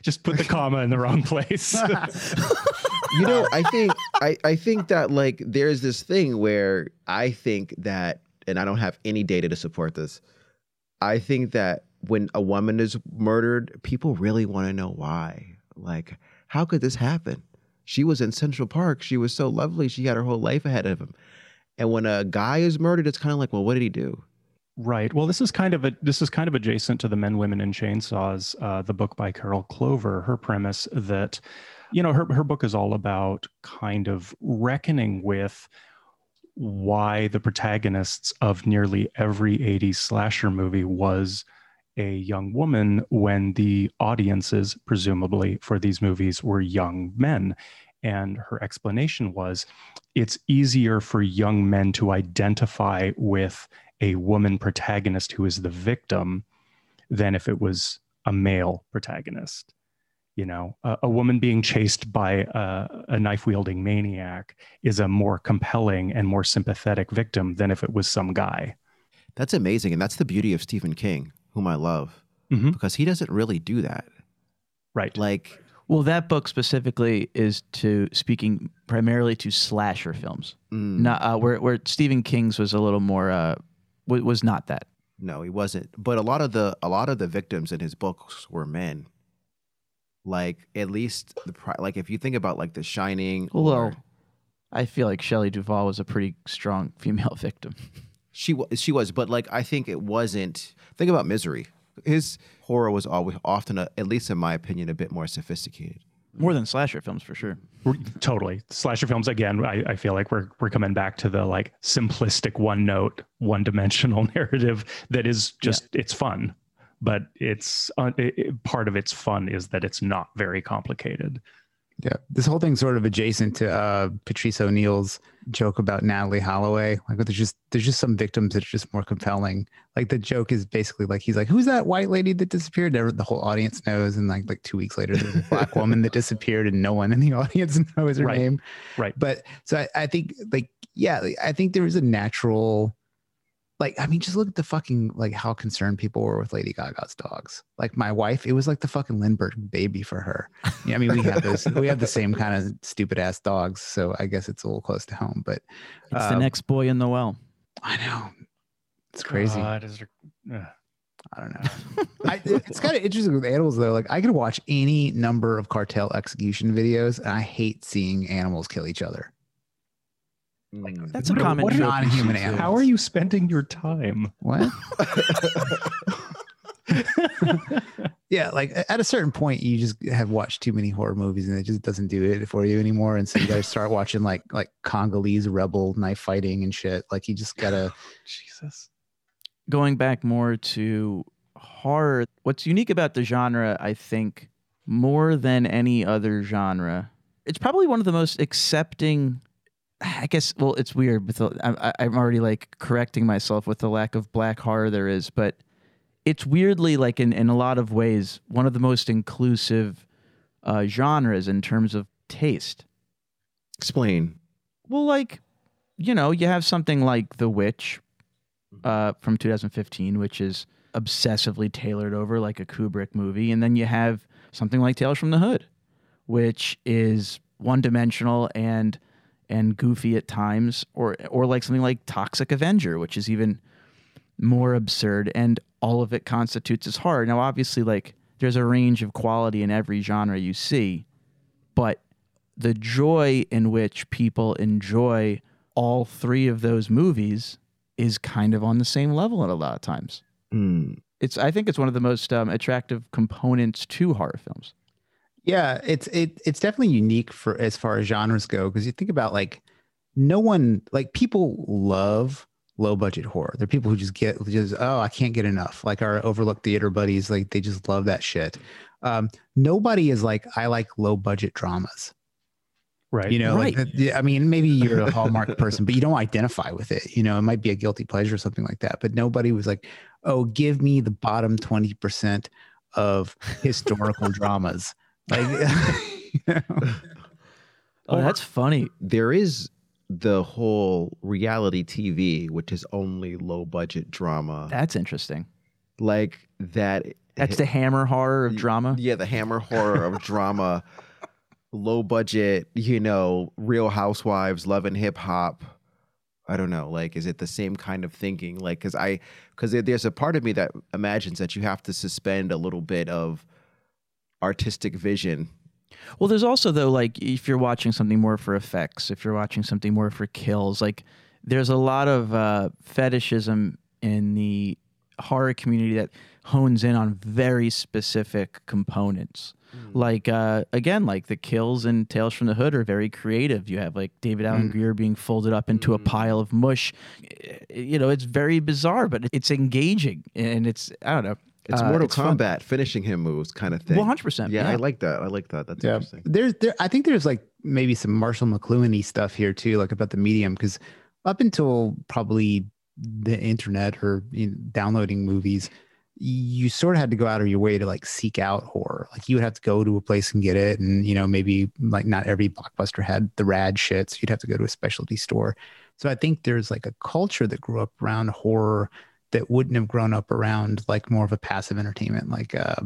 Just put the comma in the wrong place. you know i think I, I think that like there's this thing where i think that and i don't have any data to support this i think that when a woman is murdered people really want to know why. Like how could this happen? She was in central park. She was so lovely. She had her whole life ahead of him. And when a guy is murdered it's kind of like well what did he do? Right. Well, this is kind of a this is kind of adjacent to the Men, Women, and Chainsaws, uh, the book by Carol Clover. Her premise that, you know, her her book is all about kind of reckoning with why the protagonists of nearly every 80s slasher movie was a young woman when the audiences, presumably for these movies, were young men. And her explanation was it's easier for young men to identify with a woman protagonist who is the victim than if it was a male protagonist. You know, a, a woman being chased by a, a knife wielding maniac is a more compelling and more sympathetic victim than if it was some guy. that's amazing and that's the beauty of stephen king whom i love Mhm. because he doesn't really do that Right. like Well, that book specifically is to speaking primarily to slasher films. mm, Not uh, where where Stephen King's was a little more uh, w- was not that. No, he wasn't. But a lot of the a lot of the victims in his books were men. Like at least the pri- like if you think about like The Shining, Well, or I feel like Shelley Duvall was a pretty strong female victim. she was she was, but like I think it wasn't. Think about Misery. His horror was always often, a, at least in my opinion, a bit more sophisticated. More than slasher films for sure. We're- totally slasher films again I, I feel like we're we're coming back to the like simplistic one note one dimensional narrative that is just it's fun but it's uh, it, part of its fun is that it's not very complicated Yeah, this whole thing's sort of adjacent to uh, Patrice O'Neill's joke about Natalee Holloway. Like, there's just there's just some victims that are just more compelling. Like the joke is basically like he's like, "Who's that white lady that disappeared?" The whole audience knows, and like like two weeks later, there's a black woman that disappeared, and no one in the audience knows her Right. name. right But so I, I think like yeah, I think there is a natural. Like I mean, just look at the fucking like how concerned people were with Lady Gaga's dogs. Like my wife, it was like the fucking Lindbergh baby for her. Yeah, I mean, we have those. we have the same kind of stupid ass dogs, so I guess it's a little close to home. But It's the Um, next boy in the well. I know it's crazy. God, is there- ugh. I don't know. I, it's kind of interesting with animals though. Like I could watch any number of cartel execution videos, and I hate seeing animals kill each other. Mm. That's a What- common what are- trope. non-human too. animals. how are you spending your time What? yeah, like at a certain point, you just have watched too many horror movies, and it just doesn't do it for you anymore. And so you got to start watching like like Congolese rebel knife fighting and shit. Like you just gotta. jesus going back more to horror, what's unique about the genre, I think, more than any other genre, it's probably one of the most accepting. I guess. Well, it's weird. With the, I, I'm already like correcting myself with the lack of black horror there is, but it's weirdly like in in a lot of ways one of the most inclusive uh, genres in terms of taste. Explain. Well, like, you know, you have something like The Witch uh, from 2015, which is obsessively tailored over like a Kubrick movie. And then you have something like Tales from the Hood, which is one dimensional and and goofy at times, or or like something like Toxic Avenger, which is even more absurd, and all of it constitutes as horror. Now, obviously, like there's a range of quality in every genre you see, but the joy in which people enjoy all three of those movies is kind of on the same level at a lot of times. Mm. It's I think it's one of the most um, attractive components to horror films. Yeah, it's it it's definitely unique for as far as genres go because you think about like no one like people love low budget horror. There are people who just get just oh I can't get enough. Like our Overlook Theater buddies, like they just love that shit. Um, nobody is like I like low budget dramas. Right. You know, Right. like, yeah, I mean, maybe you're a Hallmark person, but you don't identify with it. You know, it might be a guilty pleasure or something like that. But nobody was like, oh, give me the bottom 20% of historical dramas. Like, you know? Oh, that's funny. there is the whole reality TV, which is only low budget drama, That's interesting. like that. That's the hammer horror of drama. Yeah, the hammer horror of drama, low budget. You know, Real Housewives, Love and Hip Hop. I don't know. Like, is it the same kind of thinking? Like, because I, because there's a part of me that imagines that you have to suspend a little bit of artistic vision. Well, there's also though like if you're watching something more for effects, if you're watching something more for kills, like there's a lot of uh, fetishism in the horror community that hones in on very specific components. Like uh, again, like the kills in Tales from the Hood are very creative. You have like David Alan Mm. Grier being folded up into a Mm. pile of mush. Eh, You know, it's very bizarre, but it's engaging, and it's I don't know. It's uh, Mortal fun. Kombat finishing him moves kind of thing. Well, hundred percent. yeah, I like that. I like that. That's yeah. interesting. There's, there, I think there's like maybe some Marshall McLuhan stuff here too, like about the medium. Cause up until probably the internet or you know, downloading movies, you sort of had to go out of your way to like seek out horror. Like you would have to go to a place and get it. And, you know, maybe like not every blockbuster had the rad shit. So you'd have to go to a specialty store. So I think there's like a culture that grew up around horror that wouldn't have grown up around like more of a passive entertainment, like, uh,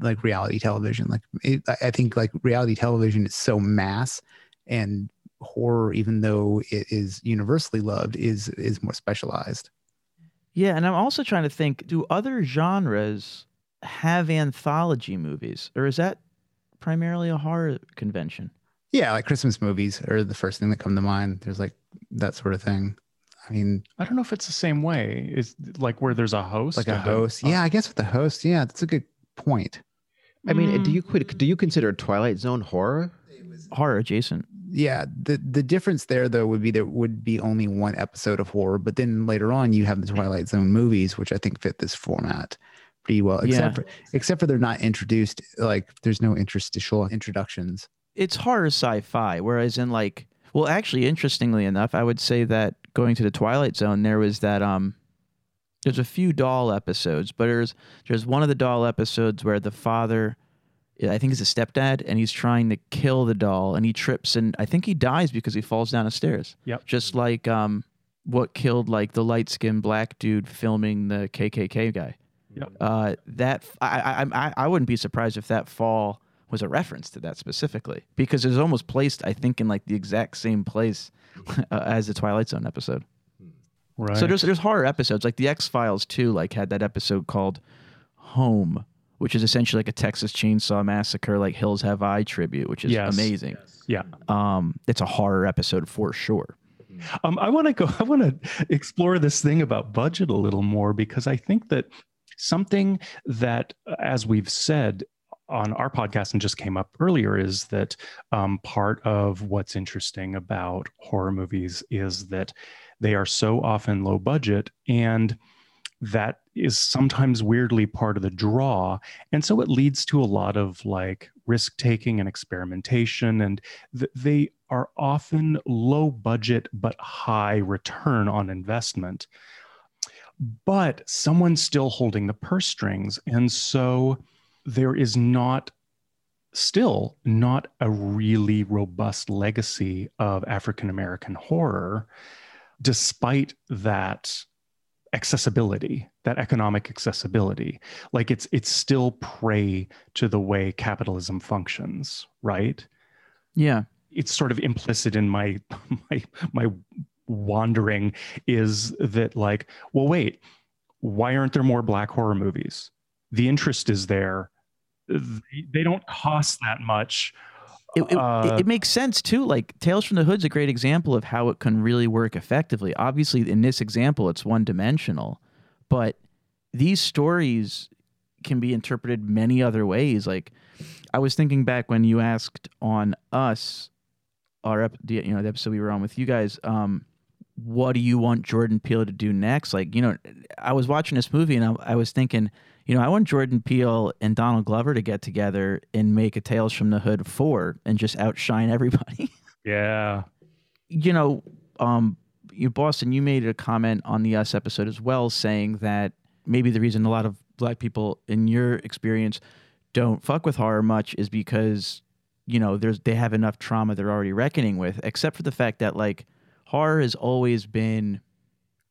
like reality television. Like it, I- I think like reality television is so mass and horror, even though it is universally loved, is, is more specialized. Yeah, and I'm also trying to think: do other genres have anthology movies, or is that primarily a horror convention? Yeah, like Christmas movies are the first thing that come to mind. There's like that sort of thing. I mean, I don't know if it's the same way. Is like where there's a host, like a and then- host. Yeah, I guess with the host. Yeah, that's a good point. I mean, Mm. do you quit, do you consider Twilight Zone horror? Horror adjacent. Yeah, the the difference there though would be there would be only one episode of horror, but then later on you have the Twilight Zone movies, which I think fit this format pretty well. Except for except for they're not introduced like there's no interstitial introductions. It's horror sci-fi, whereas in like, well, actually, interestingly enough, I would say that going to the Twilight Zone, there was that um, there's a few doll episodes, but there's there's one of the doll episodes where the father. I think he's a stepdad, and he's trying to kill the doll, and he trips, and I think he dies because he falls down the stairs. Yep. just like um, what killed like the light skinned black dude filming the KKK guy. Yep. Uh, that I, I I I wouldn't be surprised if that fall was a reference to that specifically because it was almost placed I think in like the exact same place uh, as the Twilight Zone episode. Right. So there's there's horror episodes like the X Files too. Like had that episode called Home, which is essentially like a Texas Chainsaw Massacre like Hills Have Eye tribute, which is Yes. amazing. yeah. Um, it's a horror episode for sure. Um, I want to go. I want to explore this thing about budget a little more because I think that something that, uh, as we've said on our podcast and just came up earlier, is that um, part of what's interesting about horror movies is that they are so often low budget and that is sometimes weirdly part of the draw. And so it leads to a lot of like risk taking and experimentation and th- they are often low budget but high return on investment. But someone's still holding the purse strings. And so there is not still not a really robust legacy of african american horror despite that accessibility that economic accessibility. Like it's it's still prey to the way capitalism functions right? Yeah. it's sort of implicit in my my my wandering is that like well wait why aren't there more black horror movies? The interest is there they, they don't cost that much It, it, Uh, it makes sense too. Like Tales from the Hood's a great example of how it can really work effectively. Obviously, in this example, it's one dimensional, but these stories can be interpreted many other ways. Like I was thinking back when you asked on us, our ep- the, you know the episode we were on with you guys. Um, what do you want Jordan Peele to do next? Like you know, I was watching this movie and I, I was thinking, you know, I want Jordan Peele and Donald Glover to get together and make a Tales from the Hood four and just outshine everybody. Yeah. you know, um, you Boston, you made a comment on the Us episode as well, saying that maybe the reason a lot of black people, in your experience, don't fuck with horror much is because you know there's they have enough trauma they're already reckoning with. Except for the fact that like horror has always been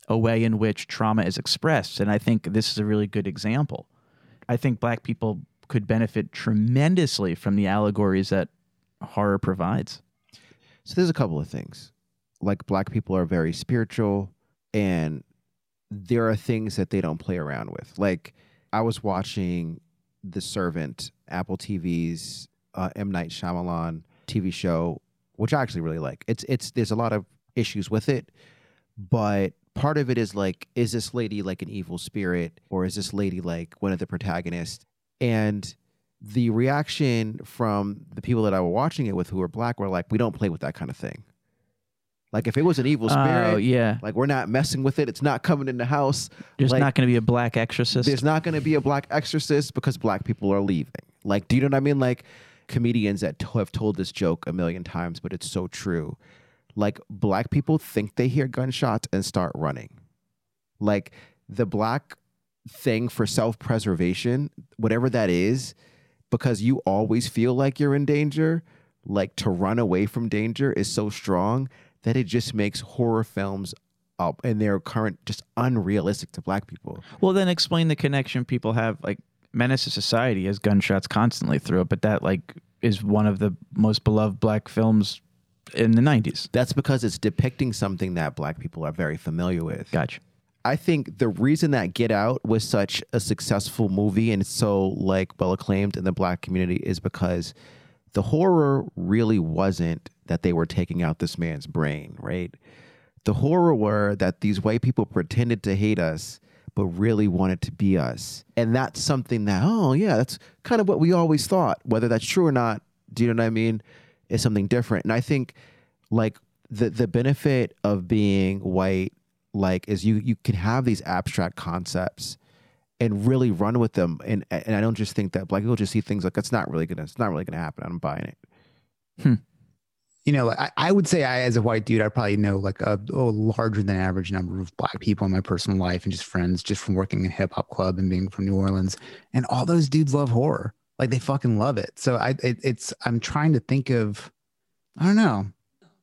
a way in which trauma is expressed, and I think this is a really good example. I think black people could benefit tremendously from the allegories that horror provides. So there's a couple of things. Like black people are very spiritual and there are things that they don't play around with. Like I was watching The Servant, Apple TV's uh, M Night Shyamalan TV show, which I actually really like. It's it's there's a lot of issues with it, but part of it is like, is this lady like an evil spirit, or is this lady like one of the protagonists? And the reaction from the people that I were watching it with who were black were like, we don't play with that kind of thing. Like if it was an evil oh, spirit, Oh yeah, like we're not messing with it. It's not coming in the house. there's like, not going to be a black exorcist. There's not going to be a black exorcist because black people are leaving. Like, do you know what I mean? Like comedians that to- have told this joke a million times, but it's so true. Like black people think they hear gunshots and start running. Like the black thing for self-preservation, whatever that is, because you always feel like you're in danger, like to run away from danger is so strong that it just makes horror films up and their current just unrealistic to black people. Well, then explain the connection people have. Like Menace to Society has gunshots constantly through it, but that like is one of the most beloved black films in the '90s. That's because it's depicting something that black people are very familiar with. Gotcha. I think the reason that Get Out was such a successful movie and it's so like well acclaimed in the black community is because the horror really wasn't that they were taking out this man's brain, right? The horror were that these white people pretended to hate us but really wanted to be us. And that's something that, oh yeah, that's kind of what we always thought. Whether that's true or not, do you know what I mean? Is something different. And I think like the the benefit of being white like is you you can have these abstract concepts and really run with them and and I don't just think that black people just see things like that's not really gonna it's not really gonna happen I'm buying it hmm. you know, I, I would say I, as a white dude, I probably know like a, a larger than average number of black people in my personal life and just friends, just from working in hip hop club and being from New Orleans. And all those dudes love horror. Like they fucking love it. So I, it, it's, I'm trying to think of, I don't know.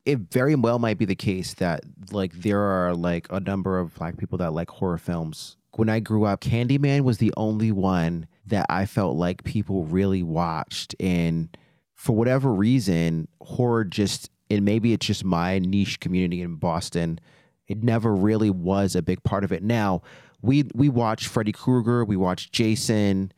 it very well might be the case that like there are like a number of black people that like horror films. When I grew up, Candyman was the only one that I felt like people really watched and for whatever reason, horror just and maybe it's just my niche community in Boston. It never really was a big part of it. Now, we we watched Freddy Krueger, we watched Jason,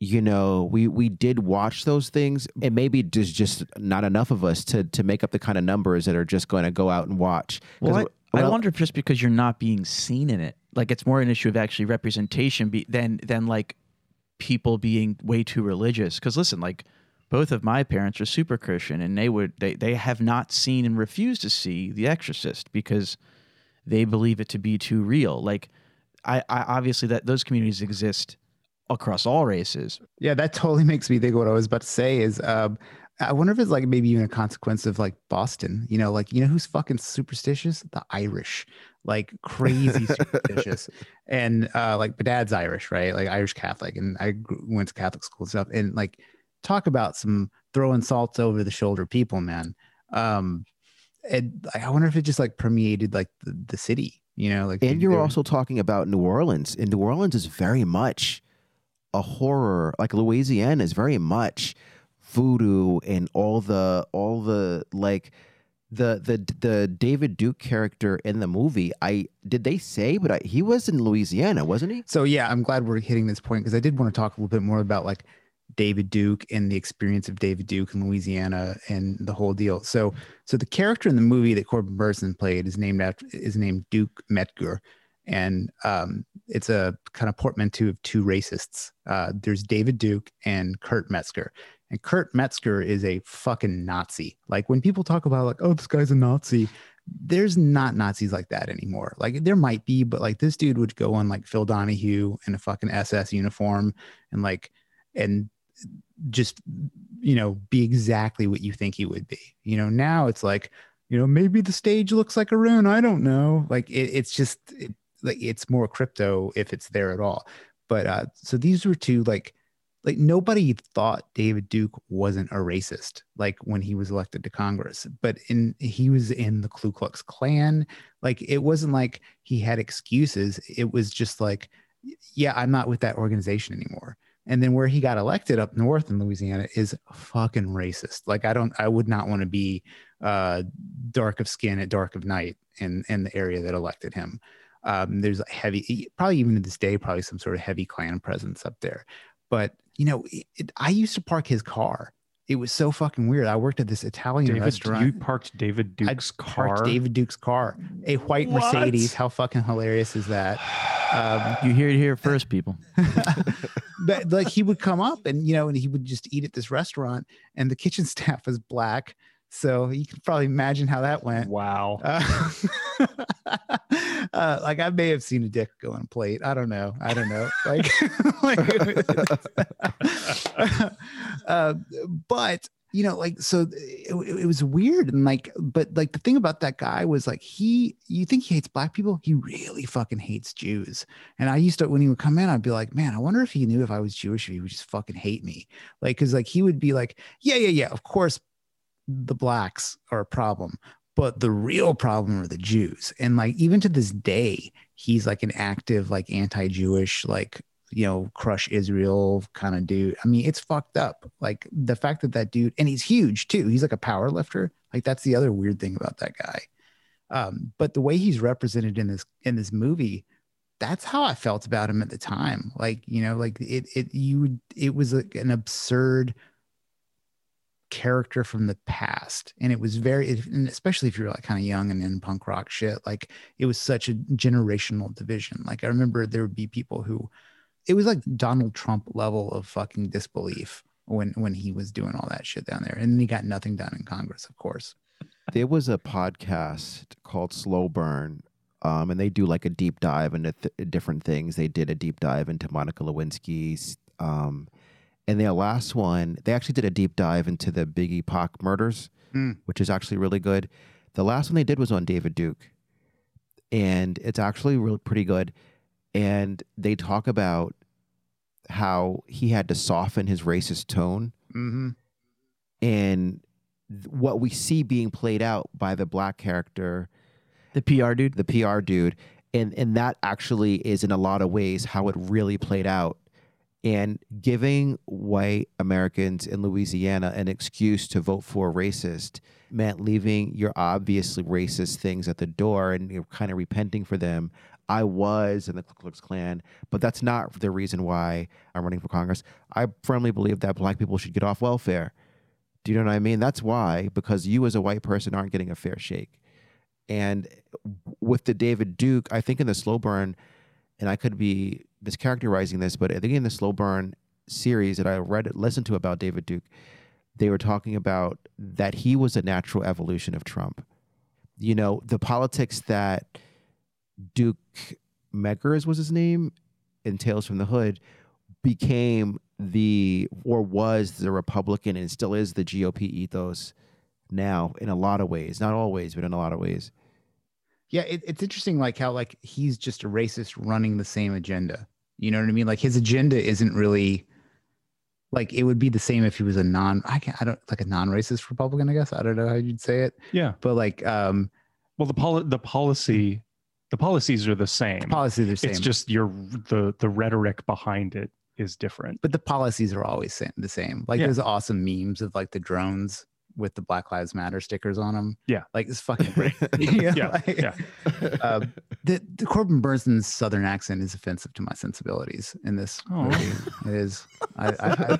you know, we we did watch those things, and maybe there's just not enough of us to to make up the kind of numbers that are just going to go out and watch. Well, I, I wonder if just because you're not being seen in it, like it's more an issue of actually representation be, than than like people being way too religious. Because listen, like both of my parents are super Christian, and they would they they have not seen and refused to see The Exorcist because they believe it to be too real. Like I, I obviously that those communities exist across all races. Yeah, that totally makes me think what I was about to say is um I wonder if it's like maybe even a consequence of like Boston, you know, like you know who's fucking superstitious? The Irish. Like crazy superstitious. And uh like my dad's Irish, right? Like Irish Catholic and I grew, went to Catholic school and stuff and like talk about some throwing salts over the shoulder people, man. Um and I wonder if it just like permeated like the, the city, you know, like And you're also talking about New Orleans, and New Orleans is very much a horror. Like Louisiana is very much voodoo and all the all the like the the the David Duke character in the movie. I did they say, but I, he was in Louisiana, wasn't he? So yeah, I'm glad we're hitting this point because I did want to talk a little bit more about like David Duke and the experience of David Duke in Louisiana and the whole deal. So so the character in the movie that Corbin Bernsen played is named after is named Duke Metger. And um, it's a kind of portmanteau of two racists. Uh, there's David Duke and Kurt Metzger. And Kurt Metzger is a fucking Nazi. Like when people talk about like, oh, this guy's a Nazi, there's not Nazis like that anymore. Like there might be, but like this dude would go on like Phil Donahue in a fucking SS uniform and like and just you know be exactly what you think he would be. You know, now it's like, you know, maybe the stage looks like a rune. I don't know. Like it, it's just it, it's more crypto if it's there at all. But uh so these were two like like nobody thought David Duke wasn't a racist like when he was elected to Congress. But in he was in the Ku Klux Klan. Like it wasn't like he had excuses. It was just like yeah I'm not with that organization anymore. And then where he got elected up north in Louisiana is fucking racist. Like I don't I would not want to be uh dark of skin at dark of night in in the area that elected him um, there's a heavy probably even to this day probably some sort of heavy Klan presence up there but you know, it, it, I used to park his car. It was so fucking weird. I worked at this Italian David, restaurant. You parked David Duke's I car. Parked David Duke's car, a white What? Mercedes. How fucking hilarious is that? Um, You hear it here first, people. but like he would come up and you know, and he would just eat at this restaurant, and the kitchen staff was black. So you can probably imagine how that went. Wow. Uh, uh, like I may have seen a dick go on a plate. I don't know. I don't know. Like, like uh, but you know, like so it, it was weird and like, but like the thing about that guy was like he, you think he hates black people, he really fucking hates Jews. And I used to when he would come in, I'd be like, man, I wonder if he knew if I was Jewish, if he would just fucking hate me. Like, because like he would be like, yeah, yeah, yeah, of course the blacks are a problem but the real problem are the jews. And like even to this day he's like an active like anti-jewish like you know crush israel kind of dude. I mean it's fucked up. Like the fact that that dude and he's huge too. He's like a power lifter. Like that's the other weird thing about that guy. Um but the way he's represented in this in this movie that's how i felt about him at the time. Like you know like it it you it was like an absurd character from the past and it was very especially if you're like kind of young and in punk rock shit like it was such a generational division like i remember there would be people who it was like donald trump level of fucking disbelief when when he was doing all that shit down there and he got nothing done in congress of course There was a podcast called Slow Burn, um, and they do like a deep dive into th- different things. They did a deep dive into Monica Lewinsky's, um, and their last one, they actually did a deep dive into the Biggie Pac murders, Mm. which is actually really good. The last one they did was on David Duke, and it's actually really pretty good. And they talk about how he had to soften his racist tone mm-hmm. and th- what we see being played out by the black character, The PR dude. the PR dude, and and that actually is in a lot of ways how it really played out. And giving white Americans in Louisiana an excuse to vote for a racist meant leaving your obviously racist things at the door and you're kind of repenting for them. I was in the Ku Klux Klan, but that's not the reason why I'm running for Congress. I firmly believe that black people should get off welfare. Do you know what I mean? That's why, because you as a white person aren't getting a fair shake. And with the David Duke, I think in the slow burn, and I could be mischaracterizing this, but I think in the slow burn series that I read, listened to about David Duke, they were talking about that he was a natural evolution of Trump. You know, the politics that Duke Meggers was his name in Tales from the Hood became the or was the Republican and still is the GOP ethos now in a lot of ways. Not always, but in a lot of ways. Yeah, it, it's interesting, like how like he's just a racist running the same agenda. You know what I mean? Like his agenda isn't really like it would be the same if he was a non. I can't. I don't like a non-racist Republican. I guess I don't know how you'd say it, Yeah. but like um, Well, the poli- the policy, the policies are the same. policies are the same. It's just your the the rhetoric behind it is different. but the policies are always the same. Like Yeah. there's awesome memes of like the drones with the Black Lives Matter stickers on them. Yeah. like it's fucking great. You know, Yeah, like, yeah. uh, the, the Corbin Bernsen's southern accent is offensive to my sensibilities in this Oh. movie. It is. I, I,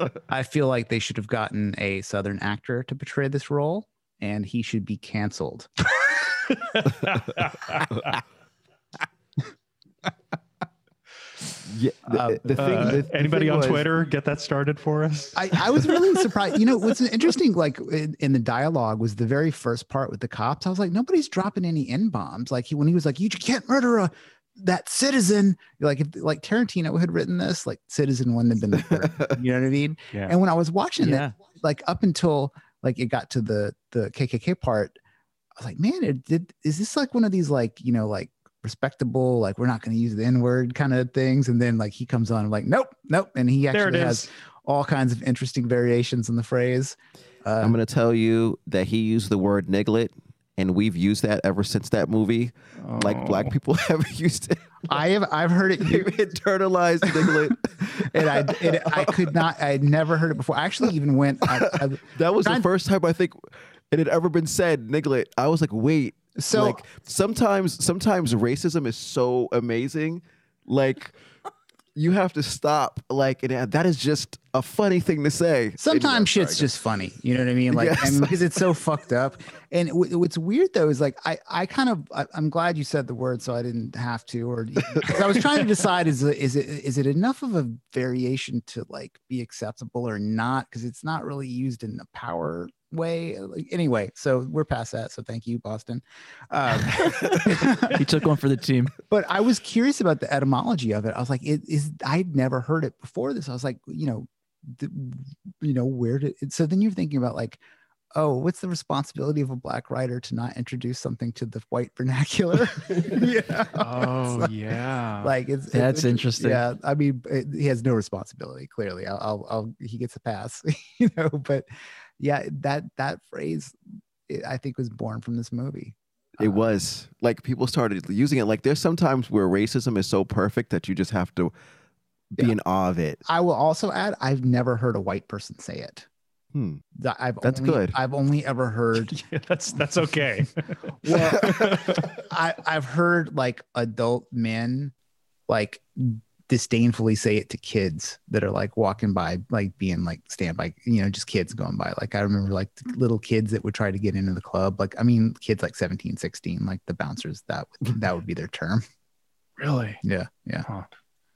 I, I feel like they should have gotten a southern actor to portray this role, and he should be canceled. Yeah, the, Um, the thing. Uh, the- the anybody thing on was- Twitter get that started for us? I, I was really surprised. You know, what's interesting, like in, in the dialogue, was the very first part with the cops. I was like, nobody's dropping any n bombs. Like he, when he was like, "You can't murder a that citizen." Like if like Tarantino had written this, like citizen wouldn't have been. The you know what I mean? yeah. And when I was watching Yeah. it, like up until like it got to the the KKK part, I was like, man, it did. Is this like one of these like you know like respectable like we're not going to use the n word kind of things? And then like he comes on, I'm like, nope, nope, and he actually has is. all kinds of interesting variations in the phrase. Uh, I'm going to tell you that he used the word niglet, and we've used that ever since that movie. Like black Oh. people have used it. I have I've heard it, They've internalized niglet. and I it, I could not. I had never heard it before. I actually even went. I, I, That was the Trying- first time I think it had ever been said, niglet. I was like, wait. So- like sometimes sometimes racism is so amazing. Like you have to stop. Like and uh, that is just a funny thing to say. sometimes shit's sorry, just funny. You know what I mean? Like, Yes. Because it's so fucked up. And w- what's weird though is like, I, I kind of, I, I'm glad you said the word, so I didn't have to. or I was trying to decide is is it is it enough of a variation to like be acceptable or not? Because it's not really used in the power way. Anyway, so we're past that. So thank you, Boston. Um, He took one for the team. but I was curious about the etymology of it. I was like, it is I'd never heard it before this. I was like, you know, the, you know, where did so then you're thinking about like, oh, what's the responsibility of a black writer to not introduce something to the white vernacular? yeah. Oh yeah. Like it's That's it- interesting. Yeah, I mean, it, he has no responsibility. Clearly, I'll, I'll, I'll he gets a pass, you know. But yeah, that that phrase, it, I think, was born from this movie. It Uh, was like people started using it. Like there's sometimes where racism is so perfect that you just have to be Yeah. in awe of it. I will also add, I've never heard a white person say it. Hmm. I've That's only, good. I've only ever heard. yeah, that's that's okay. Well, I I've heard like adult men like disdainfully say it to kids that are like walking by, like being like stand by, you know, just kids going by. Like I remember like little kids that would try to get into the club. Like I mean, kids like 17, 16, like the bouncers. That would, that would be their term. really? Yeah, yeah. Huh.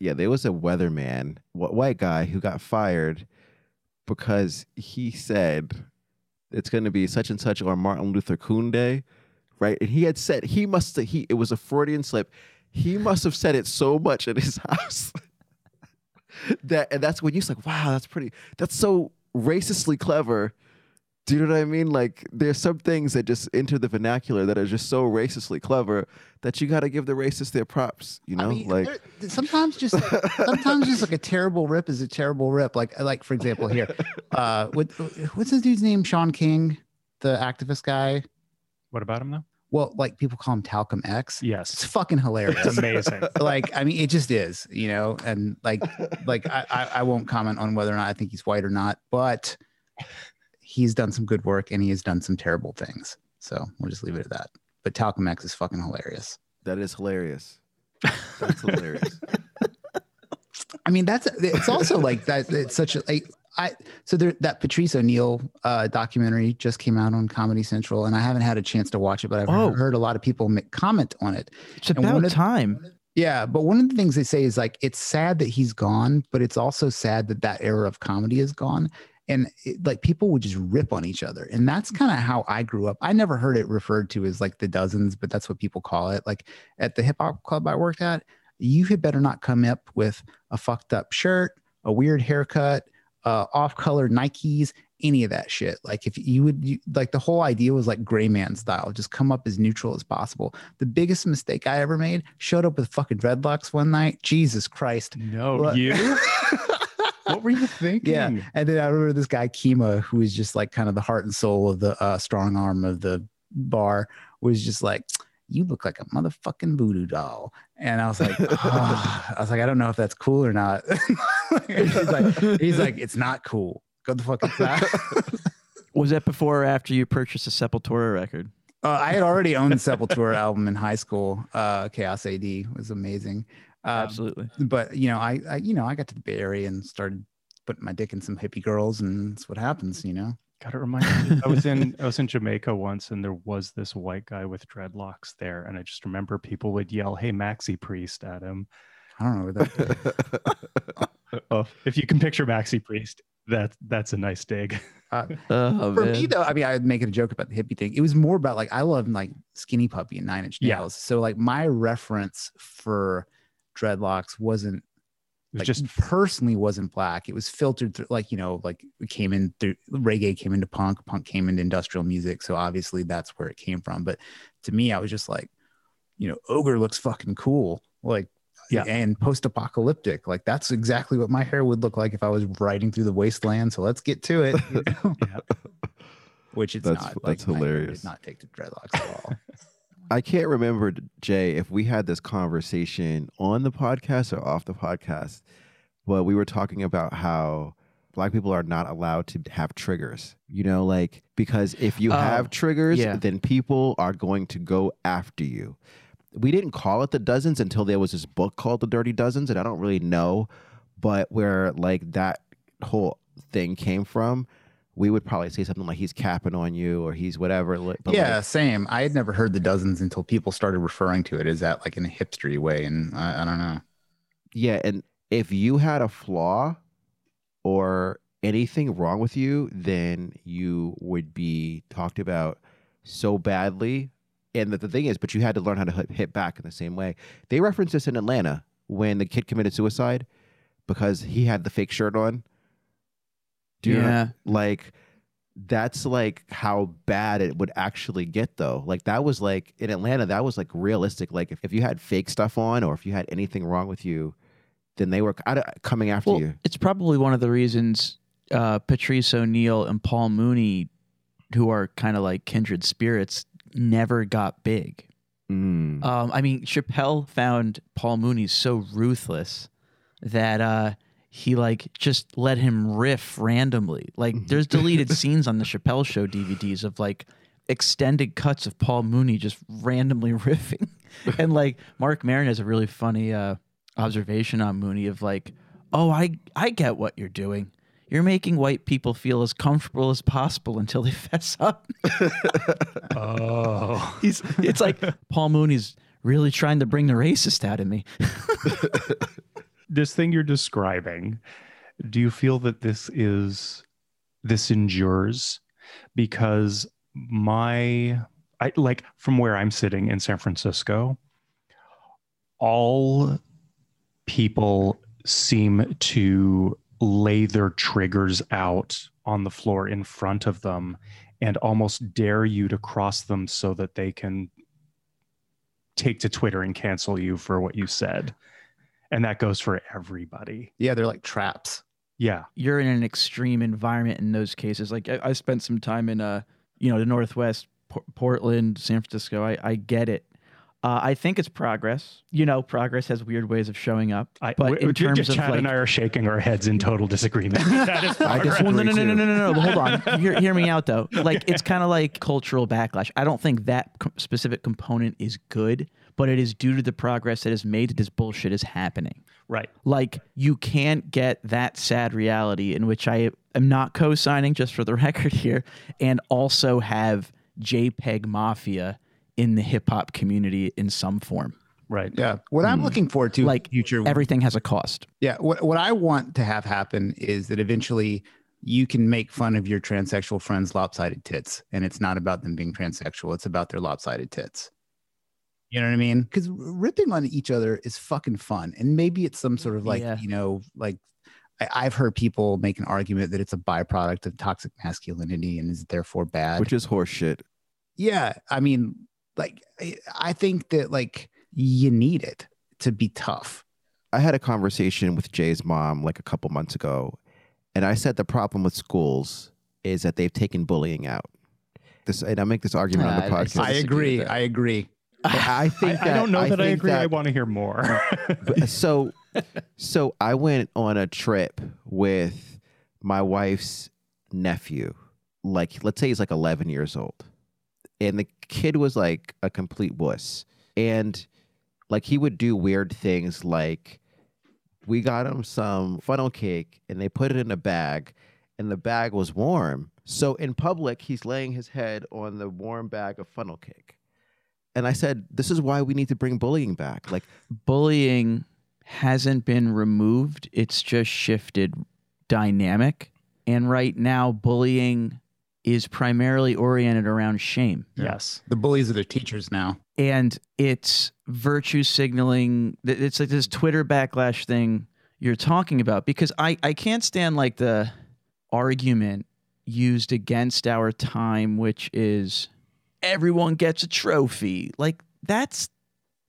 Yeah, there was a weatherman, wh- white guy, who got fired because he said it's going to be such and such or Martin Luther King Day, right? And he had said he must have, he it was a Freudian slip. He must have said it so much at his house that and that's when you're like, wow, that's pretty. That's so racistly clever. Do you know what I mean? Like there's some things that just enter the vernacular that are just so racistly clever that you got to give the racists their props. You know, I mean, like there- sometimes just like, sometimes just like a terrible rip is a terrible rip. Like like for example here, uh, what what's his dude's name? Shaun King, the activist guy. What about him though? Well, like people call him Talcum X. Yes. It's fucking hilarious. It's amazing. like I mean, it just is, you know, and like like I, I I won't comment on whether or not I think he's white or not, but he's done some good work and he has done some terrible things. So we'll just leave it at that. But Talcum X is fucking hilarious. That is hilarious. That's hilarious. I mean, that's it's also like that. It's such a like I so there that Patrice O'Neill uh, documentary just came out on Comedy Central, and I haven't had a chance to watch it, but I've Oh. heard a lot of people make comment on it. It's And about of- time. Yeah, but one of the things they say is like it's sad that he's gone, but it's also sad that that era of comedy is gone. And it, like people would just rip on each other, and that's kind of how I grew up. I never heard it referred to as like the dozens, but that's what people call it. Like at the hip hop club I worked at, you had better not come up with a fucked up shirt, a weird haircut, uh, off-color Nikes, any of that shit. Like if you would, you, like the whole idea was like gray man style, just come up as neutral as possible. The biggest mistake I ever made showed up with fucking dreadlocks one night. Jesus Christ. No, What? you. what were you thinking? Yeah. And then I remember this guy Kima, who was just like kind of the heart and soul of the uh, strong arm of the bar, was just like, "You look like a motherfucking voodoo doll." And I was like, "Ah." I was like, I don't know if that's cool or not. he's like, he's like, it's not cool. Go the fuck inside. Was that before or after you purchased a Sepultura record? Uh, I had already owned the Sepultura album in high school. Uh, Chaos AD was amazing. Um, Absolutely. but you know, I, I, you know, I got to the Bay Area and started putting my dick in some hippie girls, and that's what happens, you know. Gotta remind me. I was in I was in Jamaica once, and there was this white guy with dreadlocks there, and I just remember people would yell, "Hey, Maxi Priest!" at him. I don't know that. Oh, if you can picture Maxi Priest, that that's a nice dig. Uh, Oh, for man. me though, I mean, I'd make it a joke about the hippie thing. It was more about like I love like Skinny Puppy and Nine Inch Nails. Yeah. Nails. So like my reference for dreadlocks wasn't It was like just personally wasn't black. It was filtered through like you know like it came in through reggae came into punk, punk came into industrial music. So obviously that's where it came from. But to me, I was just like, you know, ogre looks fucking cool. Like Yeah. and post-apocalyptic. Like that's exactly what my hair would look like if I was riding through the wasteland. So let's get to it. you know? yeah. Which it's That's- not. that's hair hilarious. Did not take to dreadlocks at all. I can't remember, Jay, if we had this conversation on the podcast or off the podcast, but we were talking about how black people are not allowed to have triggers. You know, like, because if you Oh, have triggers, yeah. then people are going to go after you. We didn't call it the dozens until there was this book called The Dirty Dozens, and I don't really know, but where like that whole thing came from. We would probably say something like he's capping on you or he's whatever. but, like, yeah, same. I had never heard the dozens until people started referring to it as that like in a hipstery way. And I, I don't know. Yeah, and if you had a flaw or anything wrong with you, then you would be talked about so badly. And the, the thing is, but you had to learn how to hit, hit back in the same way. They referenced this in Atlanta when the kid committed suicide because he had the fake shirt on. Know- yeah. like that's like how bad it would actually get though like that was like in atlanta that was like realistic like if, if you had fake stuff on or if you had anything wrong with you then they were coming after Well, you it's probably one of the reasons uh, Patrice O'Neill and Paul Mooney, who are kind of like kindred spirits, never got big. Mm. Um, I mean, Chappelle found Paul Mooney so ruthless that uh, he like just let him riff randomly. Like, there's deleted scenes on the Chappelle Show DVDs of like extended cuts of Paul Mooney just randomly riffing, and like Marc Maron has a really funny uh, observation on Mooney of like, oh, I I get what you're doing. You're making white people feel as comfortable as possible until they fess up. Oh, He's it's like Paul Mooney's really trying to bring the racist out of me. This thing you're describing, do you feel that this is this endures? Because my I like from where I'm sitting in San Francisco, all people seem to lay their triggers out on the floor in front of them and almost dare you to cross them so that they can take to Twitter and cancel you for what you said. And that goes for everybody. Yeah, they're like traps. Yeah. You're in an extreme environment in those cases. Like I, I spent some time in uh, you know, the Northwest, Por- Portland, San Francisco. I, I get it. Uh, I think it's progress. You know, progress has weird ways of showing up. I, but w- in terms just of Chad like, and I are shaking our heads in total disagreement. that is I progress. Well, no, no, no, no, no, no, no. Hold on. hear, hear me out, though. Like, it's kind of like cultural backlash. I don't think that co- specific component is good, but it is due to the progress that is made that this bullshit is happening. right. Like, you can't get that sad reality in which I am not co signing, just for the record here, and also have JPEG Mafia in the hip hop community in some form. Right. Yeah. What I'm hmm. looking forward to, Like, future, Everything has a cost. yeah. What what I want to have happen is that eventually you can make fun of your transsexual friends' lopsided tits, and it's not about them being transsexual; it's about their lopsided tits. You know what I mean? Because ripping on each other is fucking fun, and maybe it's some sort of like Yeah. you know, like I, I've heard people make an argument that it's a byproduct of toxic masculinity and is therefore bad. which is horseshit yeah i mean like I, I think that like you need it to be tough I had a conversation with Jay's mom like a couple months ago, and I said the problem with schools is that they've taken bullying out. This, and I make this argument on the Uh, I- I podcast. i agree i agree But I I, think I that- don't know that I agree. I want to hear more. So so I went on a trip with my wife's nephew. Like let's say he's like 11 years old. And the kid was like a complete wuss. And like he would do weird things like we got him some funnel cake and they put it in a bag and the bag was warm So in public, he's laying his head on the warm bag of funnel cake. And I said, this is why we need to bring bullying back. Like, Bullying hasn't been removed, it's just shifted dynamic. And right now, bullying is primarily oriented around shame. Yeah. Yes. The bullies are the teachers now. and it's virtue signaling it's like this twitter backlash thing you're talking about because i i can't stand like the argument used against our time which is everyone gets a trophy like that's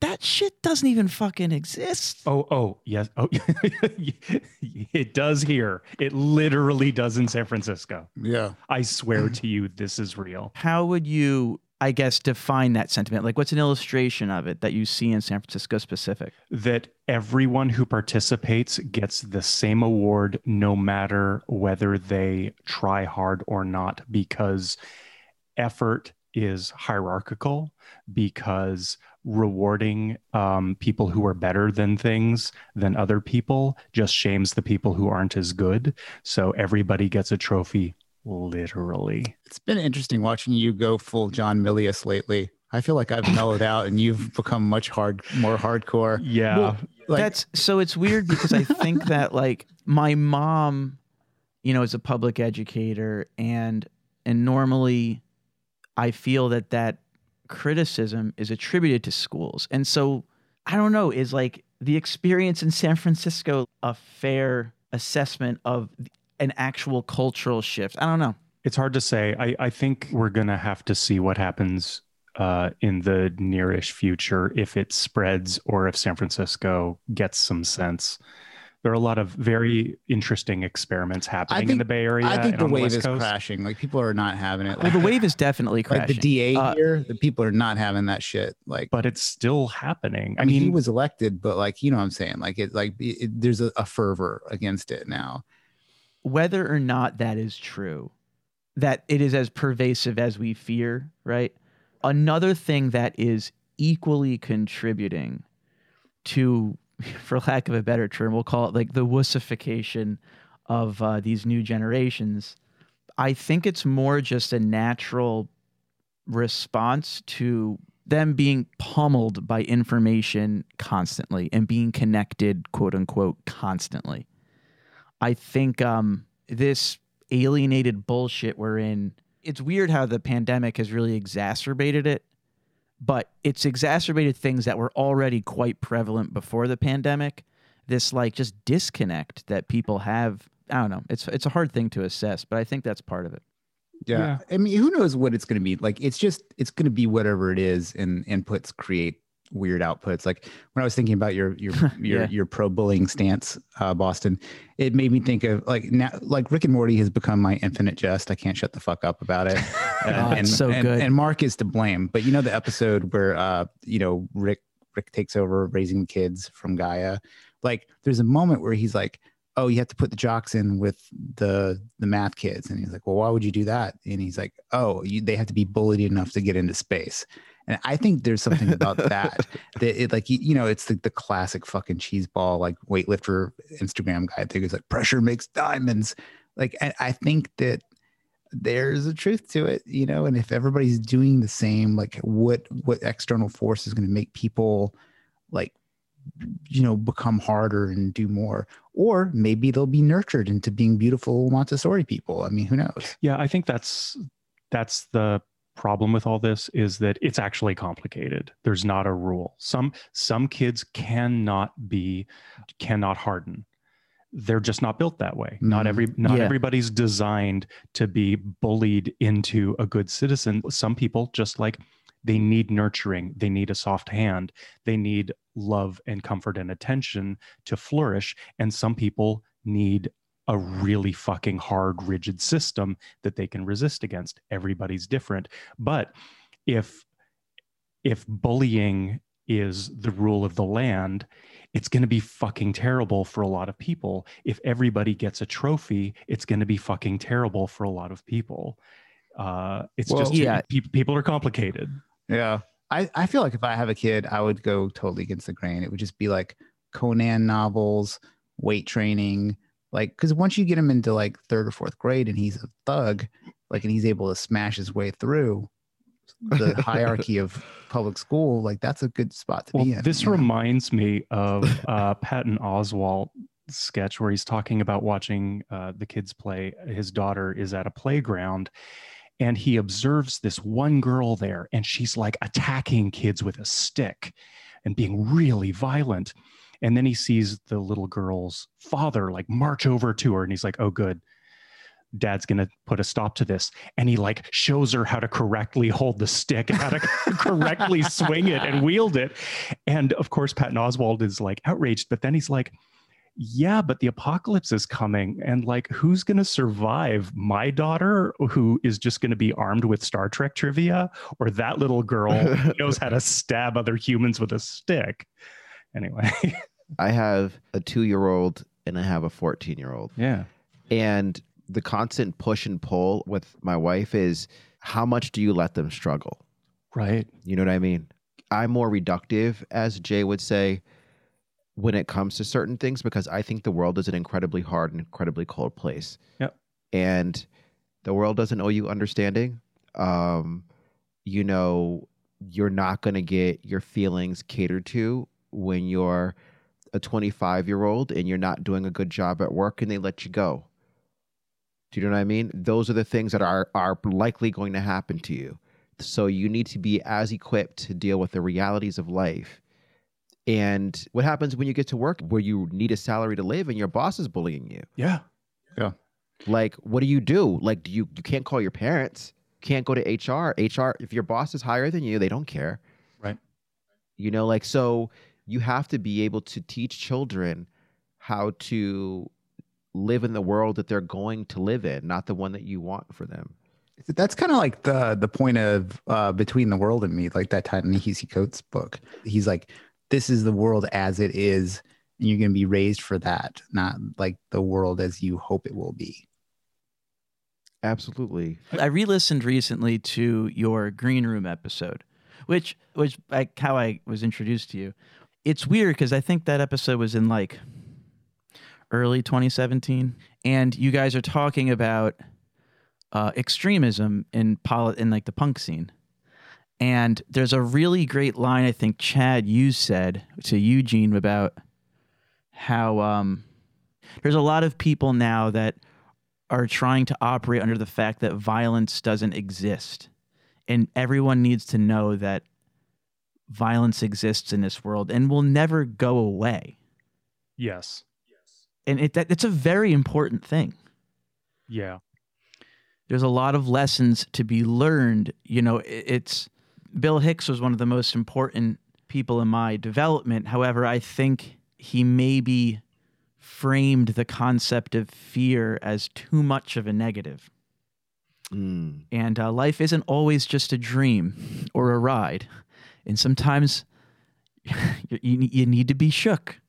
that shit doesn't even fucking exist Oh, oh, yes. Oh, it does here. It literally does in San Francisco. Yeah. I swear to you, this is real. how would you i guess define that sentiment like what's an illustration of it that you see in san francisco specific That everyone who participates gets the same award no matter whether they try hard or not, because effort is hierarchical, because rewarding um, people who are better than things than other people just shames the people who aren't as good. So everybody gets a trophy, literally. It's been interesting watching you go full John Milius lately. I feel like I've mellowed out and you've become much hard, more hardcore. Yeah. Well, Like, that's so it's weird because I think that like my mom, you know, is a public educator and and normally I feel that that criticism is attributed to schools. And so I don't know, is like the experience in San Francisco a fair assessment of an actual cultural shift? I don't know. It's hard to say. I, I think we're going to have to see what happens uh, in the nearish future if it spreads or if San Francisco gets some sense. There are a lot of very interesting experiments happening in the Bay Area. I think and the on wave West is Coast. crashing. Like people are not having it. Well, the wave is definitely like crashing. the DA Uh, here, the people are not having that shit. Like, but it's still happening. I mean, he was elected, but like, you know what I'm saying? Like, it, like, it, there's a, a fervor against it now. whether or not that is true, that it is as pervasive as we fear, right? Another thing that is equally contributing to, for lack of a better term, we'll call it like the wussification of uh, these new generations. I think it's more just a natural response to them being pummeled by information constantly and being connected, quote unquote, constantly. I think um, this alienated bullshit we're in, it's weird how the pandemic has really exacerbated it, but it's exacerbated things that were already quite prevalent before the pandemic. This like just disconnect that people have. I don't know. It's it's a hard thing to assess, but I think that's part of it. Yeah. I mean, who knows what it's going to be? Like, it's just, it's going to be whatever it is, and inputs create weird outputs. Like when I was thinking about your your your Yeah. your pro bullying stance, uh, Boston, it made me think of like now, like Rick and Morty has become my infinite jest. I can't shut the fuck up about it. Oh, it's so and, good. And Mark is to blame. But you know the episode where uh, you know, Rick Rick takes over raising kids from Gaia. Like there's a moment where he's like, Oh, you have to put the jocks in with the the math kids. And he's like, Well, why would you do that? And he's like, Oh, you, they have to be bullied enough to get into space. And I think there's something about that that it like you, know it's the, the classic fucking cheese ball like weightlifter Instagram guy thing. It's like pressure makes diamonds. Like I, I think that there's a truth to it, you know. And if everybody's doing the same, like what what external force is going to make people like you know become harder and do more, or maybe they'll be nurtured into being beautiful Montessori people. I mean, who knows? Yeah, I think that's that's the problem with all this is that it's actually complicated. There's not a rule. Some some kids cannot be cannot harden. They're just not built that way. Not Mhm. every not Yeah. everybody's designed to be bullied into a good citizen. Some people just like they need nurturing, they need a soft hand, they need love and comfort and attention to flourish and some people need a really fucking hard rigid system that they can resist against everybody's different but if if bullying is the rule of the land it's going to be fucking terrible for a lot of people if everybody gets a trophy it's going to be fucking terrible for a lot of people uh it's Well, just yeah. pe- people are complicated Yeah. I, I feel like if I have a kid, I would go totally against the grain. It would just be like Conan novels, weight training. Like, because once you get him into like third or fourth grade and he's a thug, like and he's able to smash his way through the hierarchy of public school, like that's a good spot to Well, be in. this know? reminds me of uh, Patton Oswalt sketch where he's talking about watching uh, the kids play. His daughter is at a playground and he observes this one girl there and she's like attacking kids with a stick and being really violent. And then he sees the little girl's father like march over to her and he's like, oh, good. Dad's gonna put a stop to this, and he like shows her how to correctly hold the stick and how to correctly swing it and wield it. And of course, Patton Oswalt is like outraged, but then he's like, yeah, but the apocalypse is coming. And like, who's going to survive? My daughter, who is just going to be armed with Star Trek trivia, or that little girl who knows how to stab other humans with a stick? Anyway, I have a two year old and I have a 14 year old. yeah. And the constant push and pull with my wife is how much do you let them struggle? Right. You know what I mean? I'm more reductive, as Jay would say, when it comes to certain things because I think the world is an incredibly hard and incredibly cold place. Yep. And the world doesn't owe you understanding. Um, you know, you're not going to get your feelings catered to when you're a 25 year old and you're not doing a good job at work and they let you go. Do you know what I mean? Those are the things that are are likely going to happen to you. So you need to be as equipped to deal with the realities of life. And what happens when you get to work where you need a salary to live and your boss is bullying you? Yeah. Yeah. Like, what do you do? Like, do you you can't call your parents? Can't go to HR. HR, if your boss is higher than you, they don't care. Right. You know, like so you have to be able to teach children how to live in the world that they're going to live in, not the one that you want for them. That's kind of like the the point of uh, Between the World and Me, like that Ta-Nehisi Coates book. He's like, this is the world as it is, and you're going to be raised for that, not like the world as you hope it will be. Absolutely. I re-listened recently to your green room episode, which which like how I was introduced to you. It's weird because I think that episode was in like early 2017, and you guys are talking about uh, extremism in poli- in like the punk scene. And there's a really great line I think Chad you said to Eugene about how um, there's a lot of people now that are trying to operate under the fact that violence doesn't exist. And everyone needs to know that violence exists in this world and will never go away. Yes. And it, that, it's a very important thing. Yeah. There's a lot of lessons to be learned. You know, it, it's Bill Hicks was one of the most important people in my development. However, I think he maybe framed the concept of fear as too much of a negative. Mm. And uh, life isn't always just a dream or a ride. And sometimes you, need to be shook.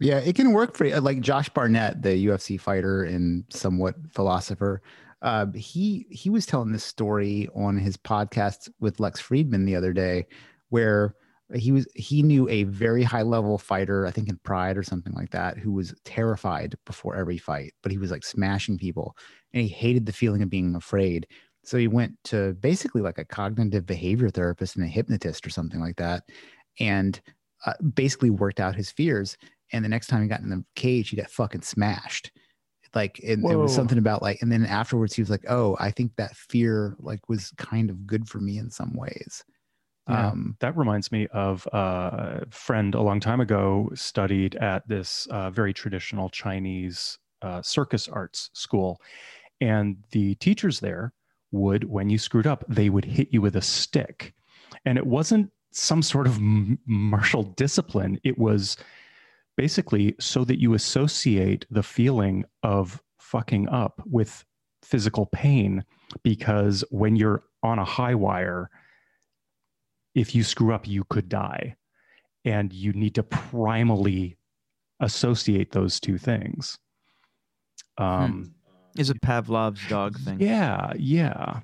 Yeah, it can work for you. like Josh Barnett, the UFC fighter and somewhat philosopher. Uh, he he was telling this story on his podcast with Lex Fridman the other day, where he was he knew a very high level fighter, I think in Pride or something like that, who was terrified before every fight, but he was like smashing people, and he hated the feeling of being afraid. So he went to basically like a cognitive behavior therapist and a hypnotist or something like that, and uh, basically worked out his fears. And the next time he got in the cage, he got fucking smashed. Like it, it was something about like, and then afterwards he was like, "Oh, I think that fear like was kind of good for me in some ways." Yeah. Um, That reminds me of uh, a friend a long time ago studied at this uh, very traditional Chinese uh, circus arts school. And the teachers there would, when you screwed up, they would hit you with a stick. And it wasn't some sort of m- martial discipline, it was basically so that you associate the feeling of fucking up with physical pain. Because when you're on a high wire, if you screw up, you could die. And you need to primally associate those two things. Um, Is a Pavlov's dog thing. yeah, yeah.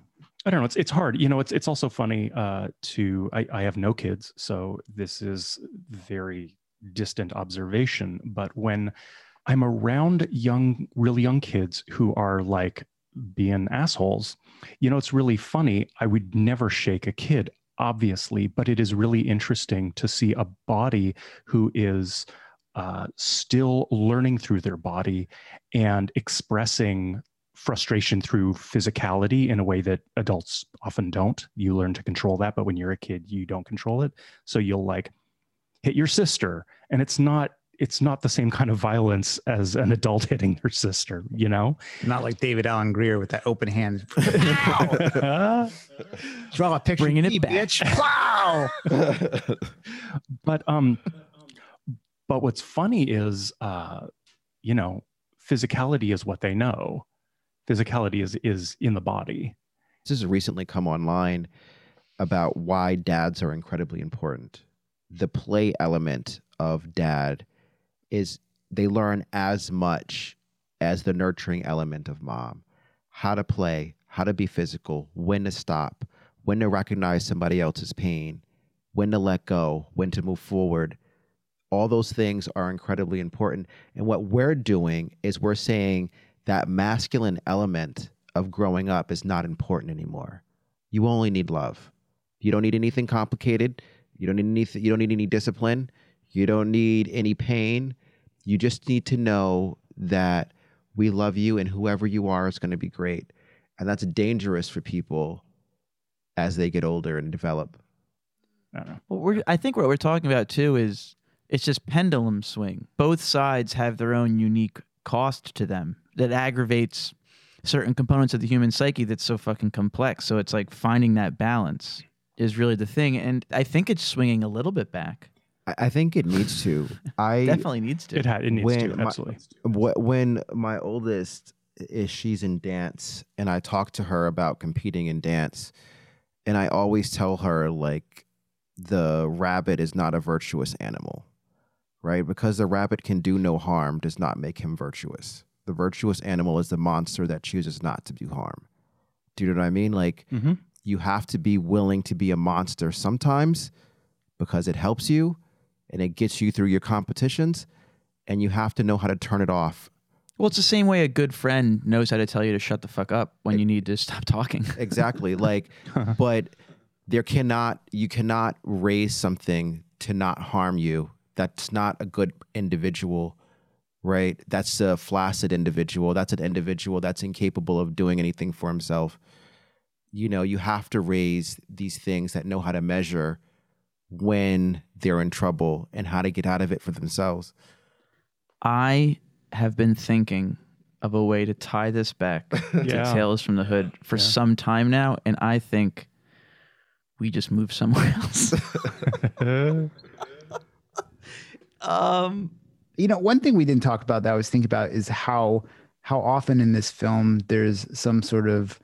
I don't know. It's it's hard. You know, it's it's also funny uh, to. I, I have no kids, so this is very distant observation. But when I'm around young, really young kids who are like being assholes. You know, it's really funny. I would never shake a kid, obviously, but it is really interesting to see a body who is uh, still learning through their body and expressing frustration through physicality in a way that adults often don't. You learn to control that, but when you're a kid, you don't control it. So you'll like hit your sister, and it's not it's not the same kind of violence as an adult hitting their sister, you know? Not like David Alan Grier with that open hand. Draw a picture. Bringing it me, back. Bitch. Wow. but um but what's funny is uh you know physicality is what they know physicality is is in the body This has recently come online about why dads are incredibly important. The play element of dad is they learn as much as the nurturing element of mom. How to play, how to be physical, when to stop, when to recognize somebody else's pain, when to let go, when to move forward. All those things are incredibly important. And what we're doing is we're saying that masculine element of growing up is not important anymore. You only need love. You don't need anything complicated. You don't need anything, you don't need any discipline. You don't need any pain. You just need to know that we love you and whoever you are is going to be great. And that's dangerous for people as they get older and develop. I don't know. Well, we're, I think what we're talking about too is it's just pendulum swing. Both sides have their own unique cost to them that aggravates certain components of the human psyche that's so fucking complex. So it's like finding that balance is really the thing. And I think it's swinging a little bit back. I, I think it needs to. I Definitely needs to. it had it needs When to my- absolutely Wh- when my oldest is she's in dance and i talk to her about competing in dance and i always tell her like the rabbit is not a virtuous animal right? Because the rabbit can do no harm does not make him virtuous. The virtuous animal is the monster that chooses not to do harm. Do you know what i mean? Like Mhm. you have to be willing to be a monster sometimes because it helps you and it gets you through your competitions and you have to know how to turn it off. Well, it's the same way a good friend knows how to tell you to shut the fuck up when you need to stop talking. exactly. Like but there cannot you cannot raise something to not harm you that's not a good individual right that's a flaccid individual that's an individual that's incapable of doing anything for himself you know you have to raise these things that know how to measure when they're in trouble and how to get out of it for themselves I have been thinking of a way to tie this back to Yeah. Tales from the Hood for Yeah. some time now, and I think we just move somewhere else. um, you know one thing we didn't talk about that i was thinking about is how how often in this film there's some sort of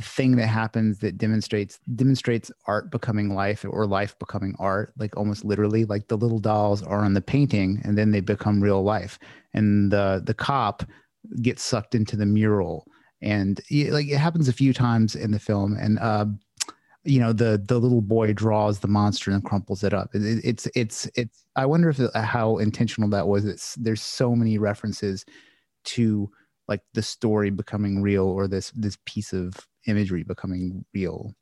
thing that happens that demonstrates demonstrates art becoming life or life becoming art like almost literally like the little dolls are on the painting and then they become real life. And the the cop gets sucked into the mural. And like it happens a few times in the film. And uh you know the the little boy draws the monster and crumples it up it, it- it's it's it's i wonder if uh, how intentional that was it's there's so many references to like the story becoming real or this this piece of imagery becoming real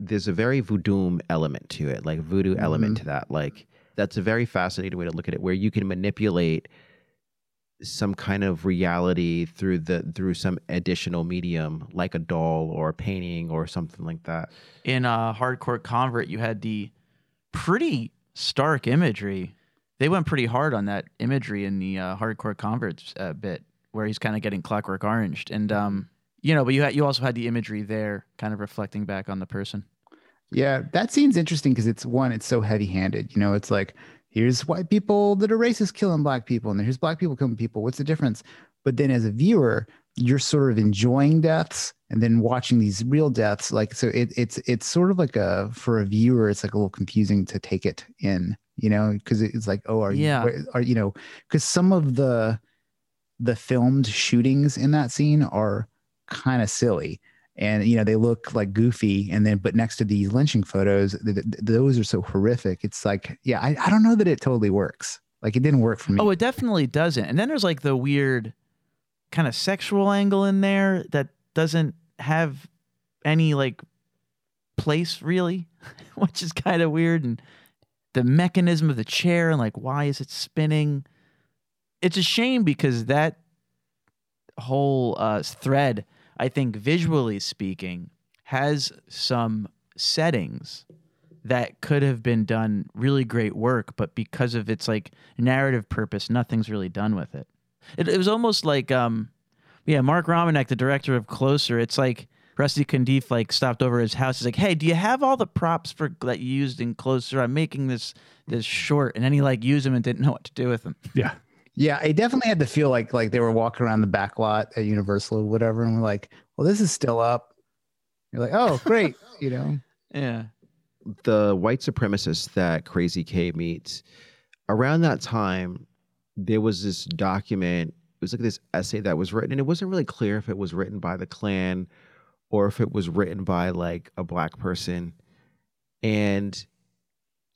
there's a very voodoo element to it, like voodoo element Mhm. to that. Like that's a very fascinating way to look at it, where you can manipulate some kind of reality through the through some additional medium, like a doll or a painting or something like that. in uh, Hardcore Convert, you had the pretty stark imagery. They went pretty hard on that imagery in the uh, Hardcore Converts uh, bit, where he's kind of getting Clockwork Oranged, and um, you know, but you had you also had the imagery there, kind of reflecting back on the person. yeah that scene's interesting because it's one it's so heavy handed you know it's like here's white people that are racist killing black people and here's black people killing people. What's the difference? But then as a viewer you're sort of enjoying deaths and then watching these real deaths. Like so it, it's it's sort of like a for a viewer it's like a little confusing to take it in you know because it's like oh are Yeah. you are you know because some of the the filmed shootings in that scene are kind of silly and you know they look like goofy and then but next to these lynching photos th- th- those are so horrific it's like yeah I, I don't know that it totally works like it didn't work for me Oh, it definitely doesn't. And then there's like the weird kind of sexual angle in there that doesn't have any like place really, which is kind of weird. And the mechanism of the chair and like why is it spinning? It's a shame because that whole uh, thread, I think, visually speaking, has some settings that could have been done really great work, but because of its like narrative purpose, nothing's really done with it. It, it was almost like, um, yeah, Mark Romanek, the director of Closer. It's like Rusty Cundiff like stopped over his house. He's like, "Hey, do you have all the props for that you used in Closer? I'm making this this short," and then he like used them and didn't know what to do with them. Yeah. Yeah, it definitely had to feel like like they were walking around the back lot at Universal or whatever, and we're like, "Well, this is still up." You're like, "Oh, great," you know. Yeah. the white supremacists that Crazy K meets, around that time, there was this document. It was like this essay that was written, and it wasn't really clear if it was written by the Klan or if it was written by like a black person. And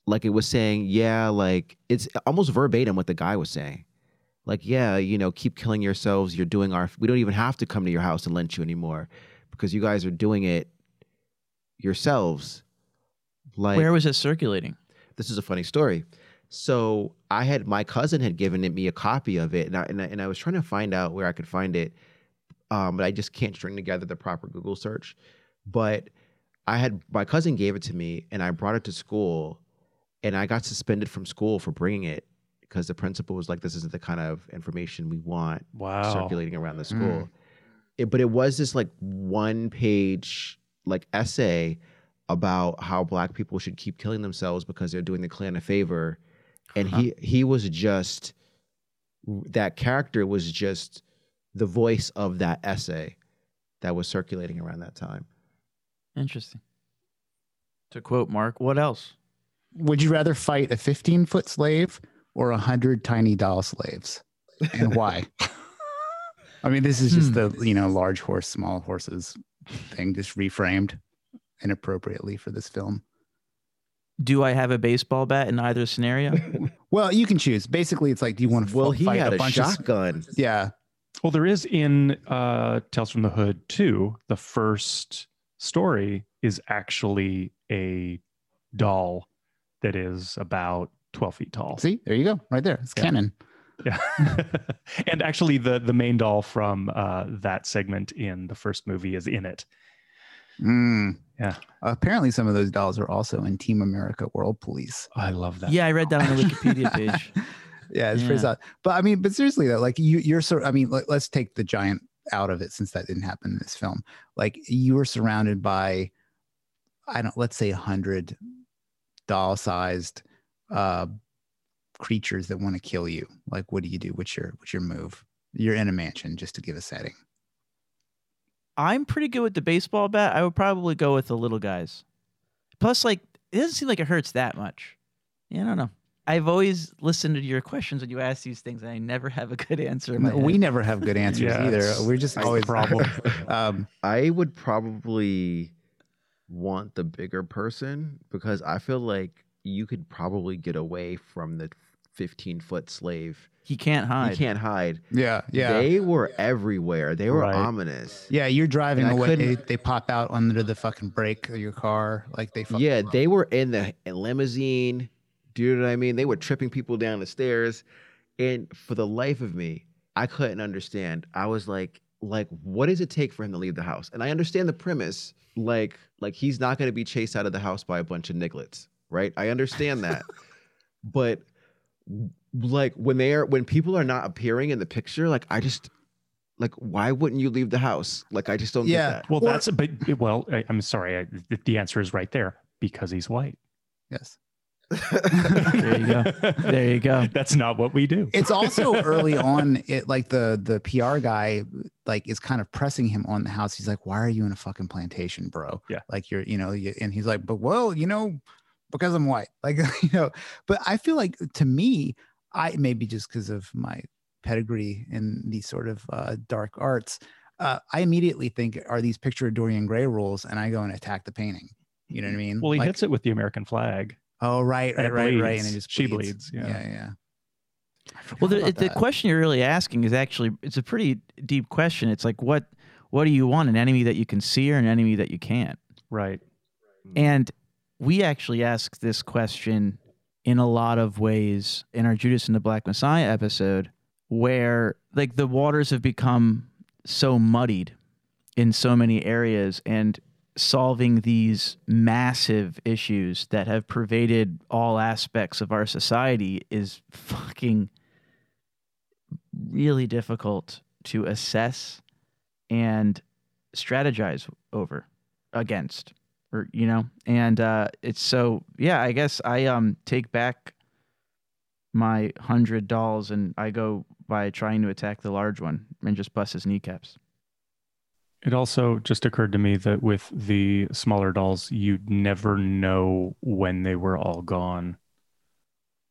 like it was saying, yeah, like it's almost verbatim what the guy was saying. Like, yeah, you know, keep killing yourselves. You're doing our, we don't even have to come to your house and lynch you anymore because you guys are doing it yourselves. Like, Where was it circulating? this is a funny story. So I had my cousin had given it, me a copy of it, and I, and I, and I was trying to find out where I could find it, um, but I just can't string together the proper Google search. But I had my cousin gave it to me, and I brought it to school, and I got suspended from school for bringing it because the principal was like, "This isn't the kind of information we want Wow. circulating around the Mm. school." It, but it was this like one page like essay about how black people should keep killing themselves because they're doing the Klan a favor, and he he was just that character was just the voice of that essay that was circulating around that time. Interesting. To quote Mark, what else? Would you rather fight a 15 foot slave or a hundred tiny doll slaves, and why? I mean, this is just Hmm. the you know large horse, small horses thing, just reframed inappropriately for this film. Do I have a baseball bat in either scenario? Well, you can choose. Basically, it's like, do you want to Well, he fight had a a, bunch of shotgun. yeah, Well, there is in uh, Tales from the Hood too. The first story is actually a doll that is about 12 feet tall. See, there you go, right there. It's Yeah. canon. Yeah. and actually, the, the main doll from uh, that segment in the first movie is in it. Mm. Yeah. Apparently, some of those dolls are also in Team America World Police. I love that. yeah, I read that on the Wikipedia page. yeah, it's pretty Yeah. solid. But I mean, but seriously though, like you, you're sort. I mean, let, let's take the giant out of it since that didn't happen in this film. Like you were surrounded by, I don't. Let's say a hundred doll-sized uh, creatures that want to kill you. Like, what do you do? What's your what's your move? You're in a mansion, just to give a setting. I'm pretty good with the baseball bat. I would probably go with the little guys. Plus, like, it doesn't seem like it hurts that much. Yeah, I don't know. I've always listened to your questions when you ask these things, and I never have a good answer. No, we never have good answers Yeah, either. We're just always problem. Um, I would probably want the bigger person because I feel like you could probably get away from the 15 foot slave. He can't hide. He can't hide. yeah, yeah. They were everywhere. They were Right. ominous. Yeah, you're driving And away. They, they pop out under the fucking brake of your car, like they. Yeah, run. they were in the limousine. Do you know what I mean? They were tripping people down the stairs. And for the life of me, I couldn't understand. I was like, like, what does it take for him to leave the house? And I understand the premise, like, like he's not going to be chased out of the house by a bunch of nigglets, right? I understand that, but like when they are when people are not appearing in the picture, like I just like why wouldn't you leave the house? Like I just don't Yeah. get that. Well, Or- that's but well, I, I'm sorry. I, the, the answer is right there because he's white. yes. There you go. There you go. That's not what we do. It's also early on. It like the the PR guy like is kind of pressing him on the house. He's like, "Why are you in a fucking plantation, bro? Yeah. like you're you know." You, and he's like, "But well, you know, because I'm white." Like you know, but I feel like to me, I maybe just because of my pedigree in these sort of uh, dark arts, uh, I immediately think, "Are these picture of Dorian Gray rules?" And I go and attack the painting. You know what I mean? well, he Like, hits it with the American flag. Oh, right, and right, it right, right. And it bleeds. She bleeds. bleeds, yeah. yeah, yeah. Well, the, the question you're really asking is actually it's a pretty deep question. It's like what what do you want? An enemy that you can see or an enemy that you can't? Right. And we actually ask this question in a lot of ways in our Judas and the Black Messiah episode, where like the waters have become so muddied in so many areas and solving these massive issues that have pervaded all aspects of our society is fucking really difficult to assess and strategize over against or you know and uh it's so yeah i guess i um take back my hundred dolls and i go by trying to attack the large one and just bust his kneecaps It also just occurred to me that with the smaller dolls, you'd never know when they were all gone.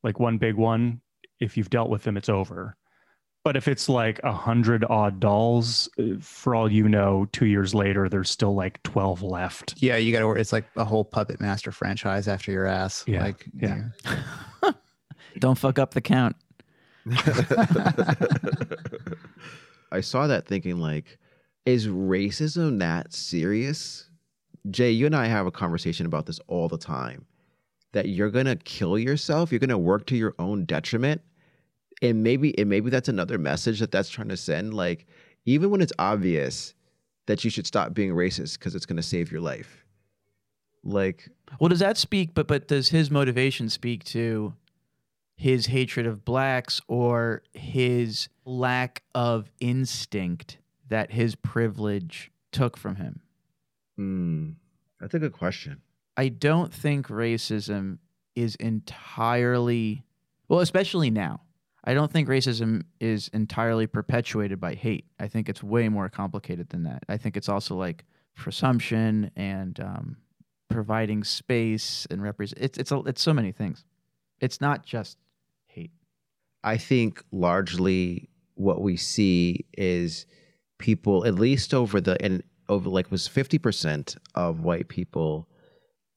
Like one big one, if you've dealt with them, it's over. But if it's like a hundred odd dolls, uh, for all you know, two years later, there's still like 12 left. Yeah, you got to. It's like a whole Puppet Master franchise after your ass. Yeah, Like, yeah. don't fuck up the count I saw that thinking like, is racism that serious? Jay, you and I have a conversation about this all the time. That you're gonna kill yourself, you're gonna work to your own detriment, and maybe and maybe that's another message that that's trying to send. Like, even when it's obvious that you should stop being racist because it's gonna save your life. Like, Well, does that speak? But but does his motivation speak to his hatred of blacks or his lack of instinct that his privilege took from him? hmm, that's a good question. I don't think racism is entirely well, especially now. I don't think racism is entirely perpetuated by hate. I think it's way more complicated than that. I think it's also like presumption and um, providing space and represent. It's it's a, it's so many things. It's not just hate. I think largely what we see is people, at least over the and over like was fifty percent of white people.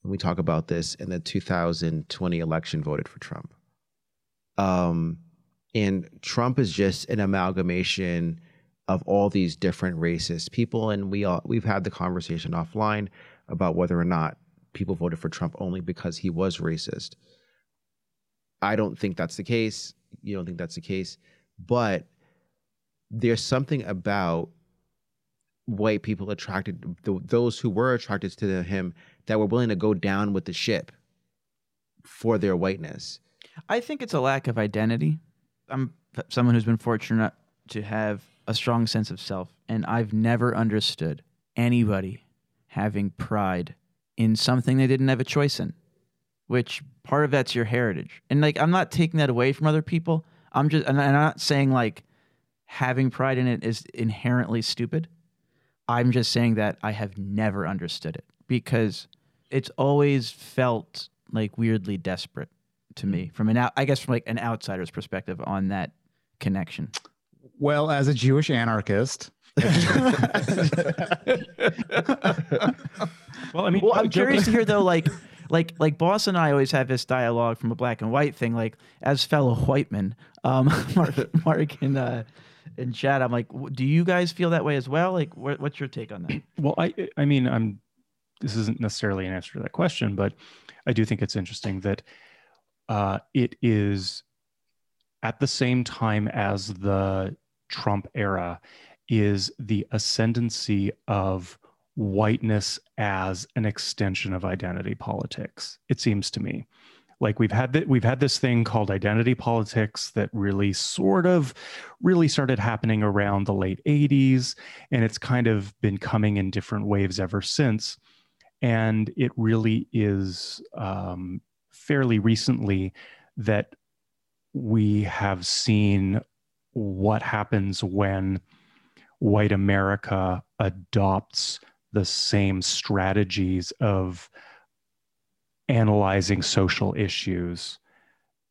When we talk about this in the 2020 election, voted for Trump. Um, and Trump is just an amalgamation of all these different racist people, and we all we've had the conversation offline about whether or not people voted for Trump only because he was racist. I don't think that's the case. You don't think that's the case. But there's something about white people attracted, th- those who were attracted to him, that were willing to go down with the ship for their whiteness. I think it's a lack of identity. I'm someone who's been fortunate to have a strong sense of self, and I've never understood anybody having pride in something they didn't have a choice in, which part of that's your heritage. And like, I'm not taking that away from other people. I'm just, and I'm not saying like having pride in it is inherently stupid. I'm just saying that I have never understood it because it's always felt like weirdly desperate to me from an out, I guess from like an outsider's perspective on that connection. Well, as a Jewish anarchist, Well, I mean, Well, I'm curious to hear though, like, like, like Boss and I always have this dialogue from a black and white thing. Like, as fellow white men, um, Mark, Mark and uh, and Chad, I'm like, do you guys feel that way as well? Like, what, what's your take on that? Well, I I mean, I'm this isn't necessarily an answer to that question, but I do think it's interesting that uh, it is at the same time as the Trump era is the ascendancy of whiteness as an extension of identity politics. It seems to me like we've had that we've had this thing called identity politics that really sort of really started happening around the late 80s and it's kind of been coming in different waves ever since and it really is um, fairly recently that we have seen what happens when white america adopts the same strategies of analyzing social issues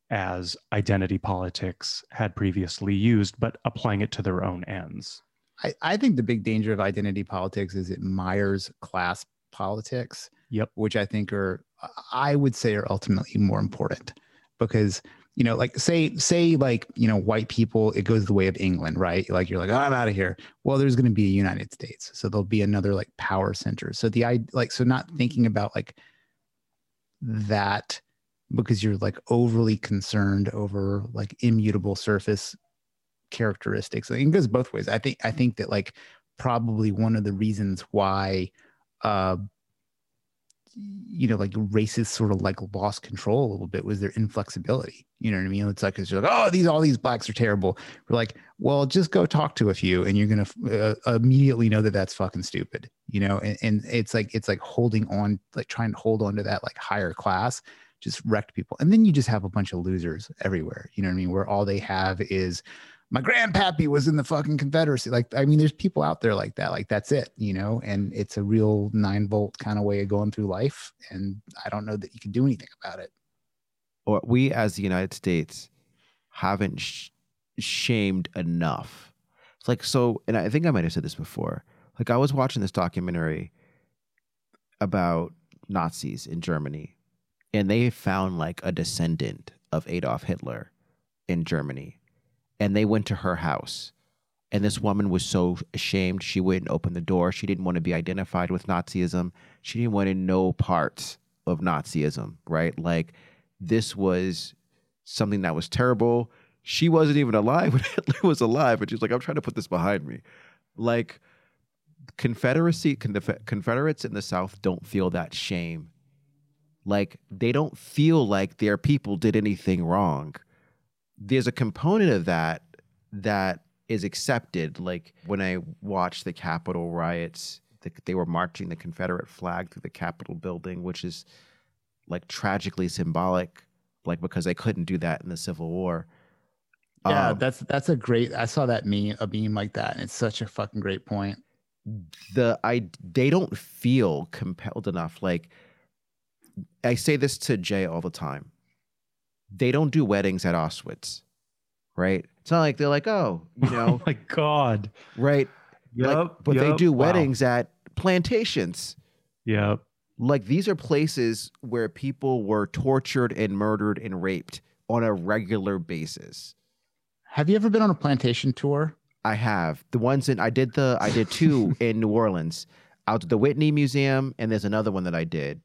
as identity politics had previously used, but applying it to their own ends. I, I think the big danger of identity politics is it mires class politics. Yep. Which I think are, I would say, are ultimately more important because you know, like say say like you know white people, it goes the way of England, right? Like you're like, oh, I'm out of here. Well, there's going to be a United States, so there'll be another like power center. So the I like so not thinking about like that because you're like overly concerned over like immutable surface characteristics. It goes both ways. I think I think that like probably one of the reasons why uh you know like races sort of like lost control a little bit was their inflexibility you know what i mean? It's like it's like oh these all these blacks are terrible. We're like well just go talk to a few and you're gonna uh, immediately know that that's fucking stupid you know? And, and it's like it's like holding on like trying to hold on to that like higher class just wrecked people. And then you just have a bunch of losers everywhere you know what i mean? Where all they have is my grandpappy was in the fucking Confederacy. Like, I mean, there's people out there like that. Like, that's it, you know, and it's a real nine volt kind of way of going through life. And I don't know that you can do anything about it. Or we as the United States haven't sh- shamed enough. It's like, so, and I think I might have said this before. Like, I was watching this documentary about Nazis in Germany, and they found like a descendant of Adolf Hitler in Germany and they went to her house. And this woman was so ashamed she wouldn't open the door. She didn't want to be identified with Nazism. She didn't want to know parts of Nazism, right? Like this was something that was terrible. She wasn't even alive when Hitler was alive, but she's like, I'm trying to put this behind me. Like Confederacy, Confederates in the South don't feel that shame. Like they don't feel like their people did anything wrong there's a component of that that is accepted. Like when I watched the Capitol riots, the, they were marching the Confederate flag through the Capitol building, which is like tragically symbolic, like because they couldn't do that in the Civil War. Yeah, um, that's that's a great. I saw that meme a meme like that, and it's such a fucking great point. The I they don't feel compelled enough. Like I say this to Jay all the time they don't do weddings at Auschwitz, right? It's not like they're like, oh, you oh know, oh my god, right? Yep, like, but yep. they do Wow. weddings at plantations. Yep. Like these are places where people were tortured and murdered and raped on a regular basis. Have you ever been on a plantation tour? I have the ones in I did the I did two in New Orleans, out at the Whitney Museum, and there's another one that I did.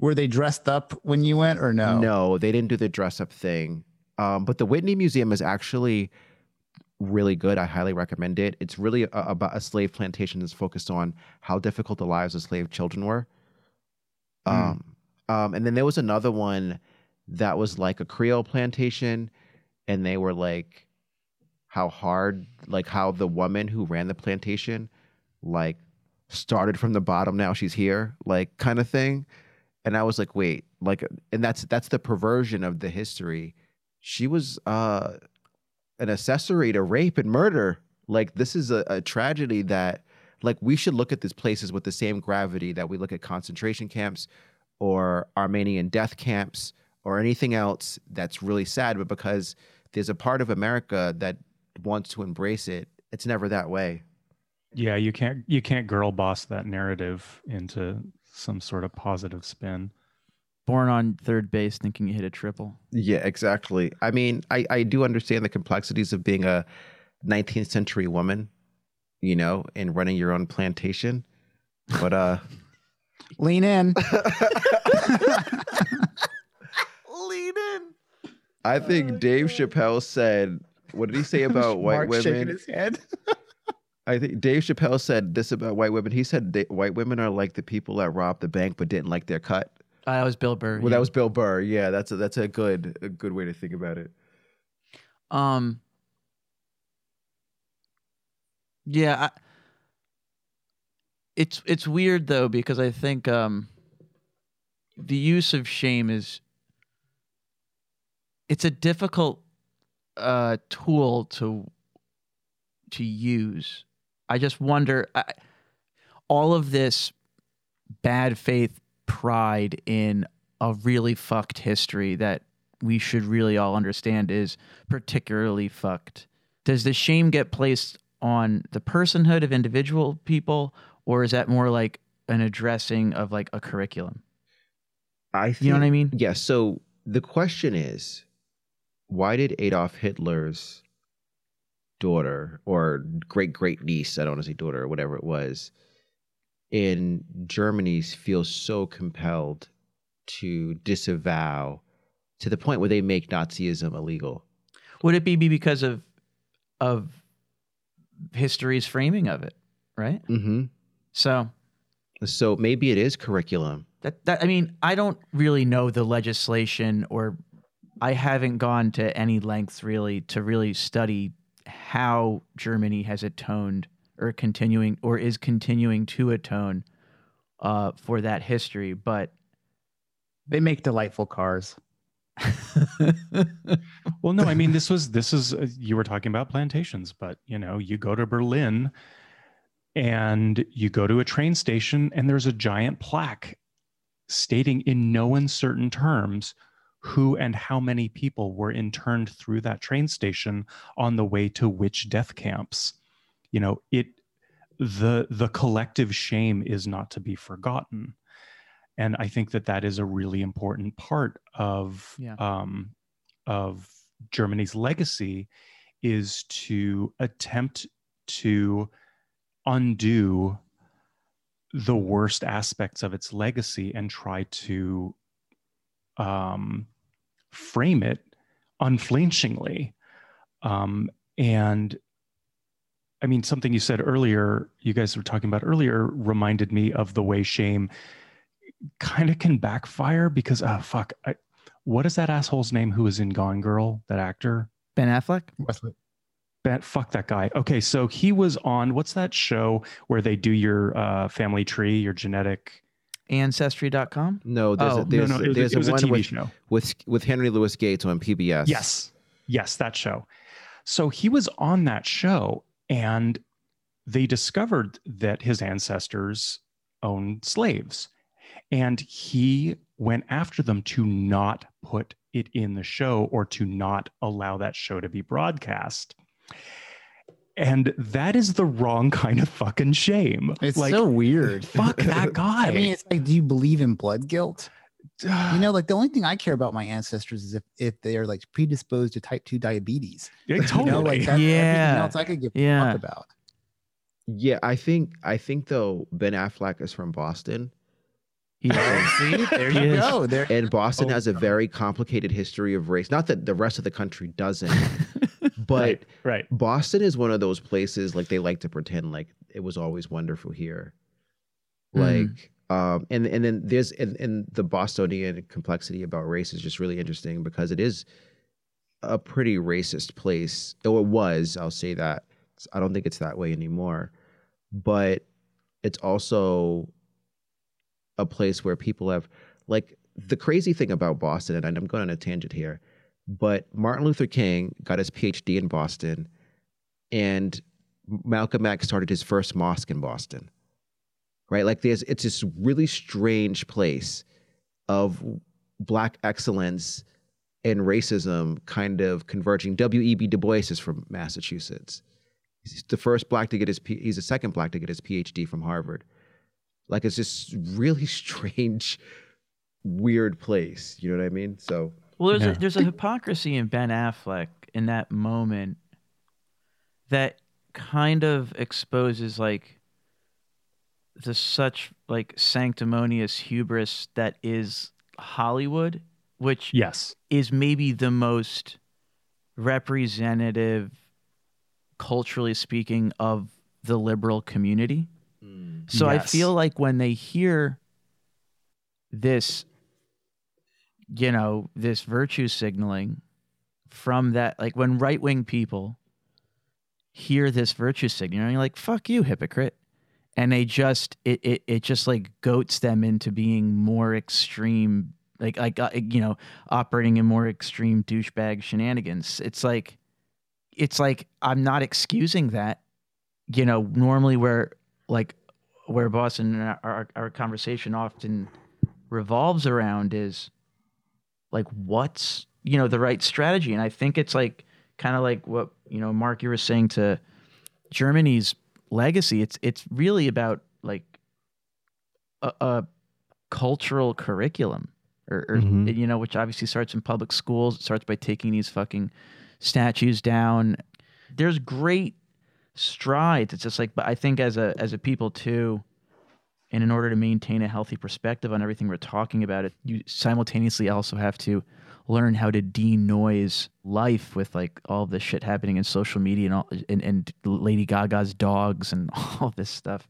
Were they dressed up when you went, or no? No, they didn't do the dress up thing. Um, but the Whitney Museum is actually really good. I highly recommend it. It's really a, about a slave plantation that's focused on how difficult the lives of slave children were. Mm. Um, um, and then there was another one that was like a Creole plantation, and they were like how hard, like how the woman who ran the plantation, like started from the bottom. Now she's here, like kind of thing and I was like, wait, like, and that's that's the perversion of the history. She was uh, an accessory to rape and murder. Like, this is a, a tragedy that, like, we should look at these places with the same gravity that we look at concentration camps or Armenian death camps or anything else that's really sad. But because there's a part of America that wants to embrace it, it's never that way. Yeah, you can't you can't girl boss that narrative into some sort of positive spin. Born on third base, thinking you hit a triple. Yeah, exactly. I mean, I, I do understand the complexities of being a 19th century woman, you know, and running your own plantation. But uh Lean in. lean in. I think Dave Chappelle said, what did he say about white Mark shaking his head. I think Dave Chappelle said this about white women. He said they, white women are like the people that robbed the bank but didn't like their cut. Uh, that was Bill Burr. Well, yeah. that was Bill Burr. Yeah, that's a, that's a good a good way to think about it. Um. Yeah, I, it's it's weird though because I think um, the use of shame is it's a difficult uh, tool to to use. I just wonder I, all of this bad faith pride in a really fucked history that we should really all understand is particularly fucked. Does the shame get placed on the personhood of individual people, or is that more like an addressing of like a curriculum? I think, You know what I mean? Yeah. So the question is, why did Adolf Hitler's daughter or great great niece, I don't want to say daughter or whatever it was, in Germany feels so compelled to disavow to the point where they make Nazism illegal? Would it be be because of of history's framing of it, right? Mm-hmm. So So maybe it is curriculum. that that I mean, I don't really know the legislation or I haven't gone to any lengths really to really study how Germany has atoned or continuing or is continuing to atone uh, for that history, but They make delightful cars. Well, no, I mean this was this is uh, you were talking about plantations, but you know, you go to Berlin and you go to a train station and there's a giant plaque stating in no uncertain terms who and how many people were interned through that train station on the way to which death camps. You know, it the the collective shame is not to be forgotten. And I think that that is a really important part of Yeah. um, of Germany's legacy is to attempt to undo the worst aspects of its legacy and try to um, frame it unflinchingly. Um, and I mean, something you said earlier, you guys were talking about earlier, reminded me of the way shame kind of can backfire because, oh, fuck. I, what is that asshole's name who was in Gone Girl, that actor? Ben Affleck? Wesley. Bet, fuck that guy. Okay, so he was on what's that show where they do your uh, family tree, your genetic? Ancestry.com? No, there's Oh, a, there's, no, no, it was, there's it was a a one TV with, show. with with Henry Louis Gates on PBS. Yes, yes, that show. So he was on that show, and they discovered that his ancestors owned slaves, and he went after them to not put it in the show or to not allow that show to be broadcast. And that is the wrong kind of fucking shame. It's like, so weird. fuck that guy. I mean, it's like, do you believe in blood guilt? You know, like the only thing I care about my ancestors is if, if they are like predisposed to type 2 diabetes. Yeah, You know, totally. like that, everything Yeah. else I could give a fuck about. Yeah, I think I think though Ben Affleck is from Boston, Yeah. See, there you is. go. There, and Boston Oh, has a God. very complicated history of race. Not that the rest of the country doesn't, but right, right. Boston is one of those places like they like to pretend like it was always wonderful here. Mm. Like um and and then there's and, and the Bostonian complexity about race is just really interesting because it is a pretty racist place. Or it was, I'll say that. I don't think it's that way anymore. But it's also a place where people have like the crazy thing about Boston, and I'm going on a tangent here, but Martin Luther King got his PhD in Boston, and Malcolm X started his first mosque in Boston. Right? Like there's it's this really strange place of black excellence and racism kind of converging. W.E.B. Du Bois is from Massachusetts. He's the first black to get his P- he's the second black to get his PhD from Harvard. Like it's just really strange, weird place. You know what I mean? So Well, there's Yeah. a, there's a hypocrisy in Ben Affleck in that moment that kind of exposes like the such like sanctimonious hubris that is Hollywood, which Yes. is maybe the most representative, culturally speaking, of the liberal community. Hmm. So I feel like when they hear this, you know, this virtue signaling from that, like when right wing people hear this virtue signaling, you're like, fuck you, hypocrite. And they just, it, it, it just like goats them into being more extreme, like, like, uh, you know, operating in more extreme douchebag shenanigans. It's like, it's like, I'm not excusing that. You know, normally where, like, where Boston and our, our, our conversation often revolves around is like what's you know the right strategy and i think it's like kind of like what you know mark you were saying to germany's legacy it's it's really about like a, a cultural curriculum or, or Mhm. you know, which obviously starts in public schools. It starts by taking these fucking statues down. There's great strides. It's just like, but I think as a as a people too, and in order to maintain a healthy perspective on everything we're talking about, it you simultaneously also have to learn how to denoise life with like all this shit happening in social media and all and, and Lady Gaga's dogs and all this stuff.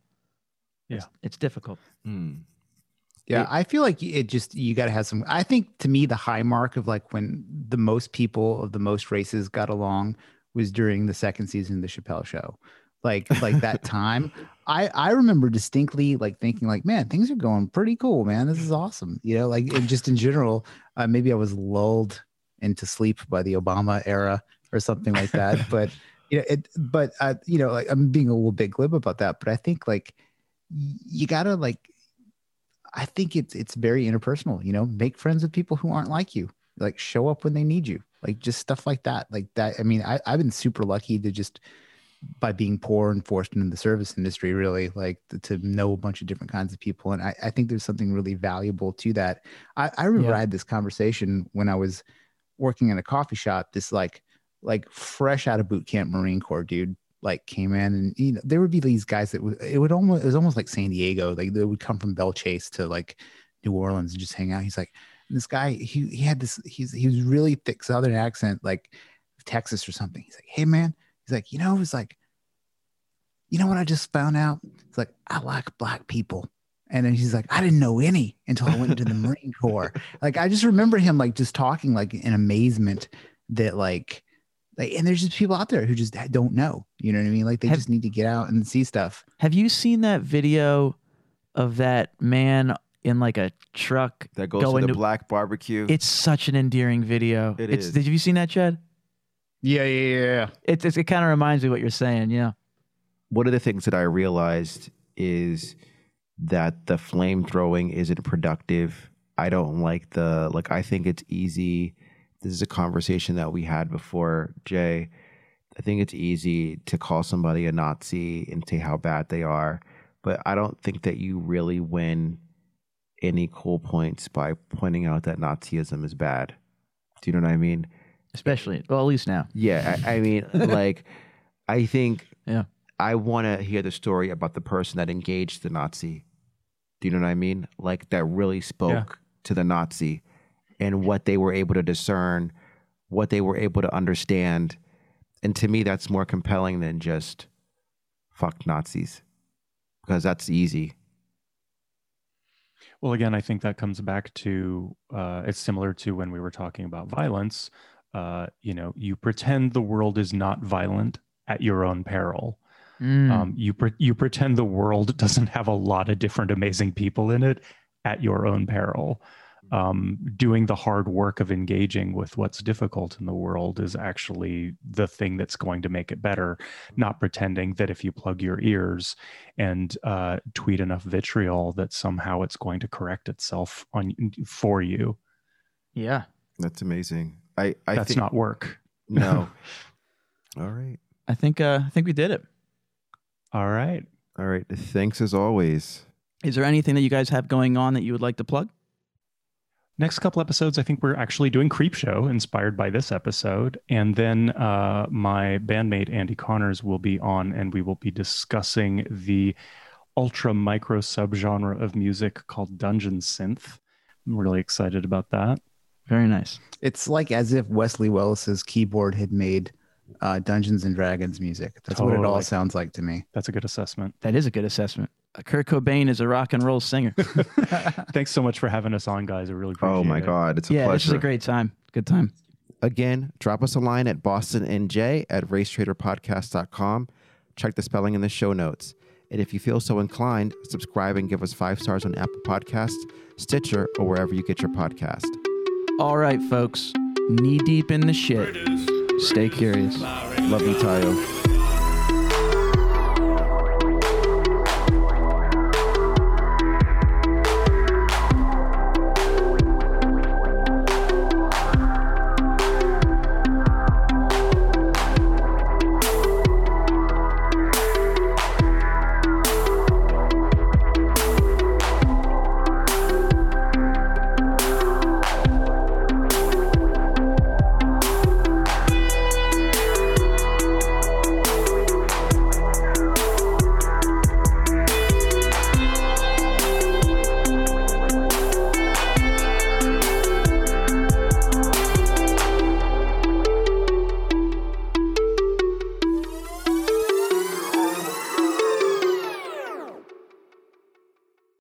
It's, it's difficult. Mm. Yeah, It- I feel like it just you got to have some. I think to me the high mark of like when the most people of the most races got along was during the second season of the Chappelle Show. Like like that time, I I remember distinctly like thinking like, man, things are going pretty cool, man. This is awesome. You know, like and just in general, uh, maybe I was lulled into sleep by the Obama era or something like that. but you know, it. But uh, you know, like I'm being a little bit glib about that. But I think like you gotta like I think it's it's very interpersonal. You know, make friends with people who aren't like you. Like show up when they need you. Like just stuff like that. Like that. I mean, I, I've been super lucky to just by being poor and forced into the service industry, really like to, know a bunch of different kinds of people. And I, I think there's something really valuable to that. I, I remember Yeah. I had this conversation when I was working in a coffee shop. This like like fresh out of boot camp Marine Corps dude like came in and you know there would be these guys that would it would almost it was almost like San Diego like they would come from Belle Chasse to like New Orleans and just hang out. He's like this guy he he had this he's he was really thick Southern accent like Texas or something. He's like hey man he's like you know it was like you know what I just found out it's like I like black people. And then he's like, I didn't know any until I went into the Marine Corps. Like I just remember him like just talking like in amazement that like like and there's just people out there who just don't know you know what i mean like they Have- just need to get out and see stuff Have you seen that video of that man in like a truck? That goes Going to the to- black barbecue. It's such an endearing video. It it's, is. Did you seen that, Chad? Yeah yeah yeah It, it, it kind of reminds me of what you're saying. Yeah. one of the things that I realized is that the flame throwing isn't productive. I don't like the like I think it's easy. This is a conversation that we had before, Jay. I think it's easy to call somebody a Nazi and say how bad they are, but I don't think that you really win any cool points by pointing out that Nazism is bad. Do you know what I mean? Especially, well, at least now. Yeah, I, I mean, like, I think Yeah. I want to hear the story about the person that engaged the Nazi. Do you know what I mean? Like that really spoke to the Nazi and what they were able to discern, what they were able to understand. And to me, that's more compelling than just fuck Nazis because that's easy. Well, again, I think that comes back to uh, it's similar to when we were talking about violence. Uh, you know, you pretend the world is not violent at your own peril. Mm. Um, you pre- you pretend the world doesn't have a lot of different amazing people in it at your own peril. Um, doing the hard work of engaging with what's difficult in the world is actually the thing that's going to make it better. Not pretending that if you plug your ears and uh, tweet enough vitriol that somehow it's going to correct itself on for you. yeah. That's amazing. I, I that's think, not work. no. All right. I think, uh, I think we did it. All right. All right. Thanks as always. Is there anything that you guys have going on that you would like to plug? next couple episodes i think we're actually doing creep show inspired by this episode and then uh, my bandmate andy connors will be on and we will be discussing the ultra micro subgenre of music called dungeon synth i'm really excited about that Very nice. it's like as if wesley Willis's keyboard had made uh, dungeons and dragons music that's what it all sounds like to me that's a good assessment That is a good assessment. Uh, Kurt Cobain is a rock and roll singer. thanks so much for having us on guys i really appreciate Oh my it God. It's a yeah, pleasure. this is a great time. Good time. Again, drop us a line at bostonnj at racetraderpodcast.com. Check the spelling in the show notes. And if you feel so inclined, subscribe and give us five stars on Apple Podcasts, Stitcher, or wherever you get your podcast. All right, folks. Knee deep in the shit. Stay curious. Love you, Tayo.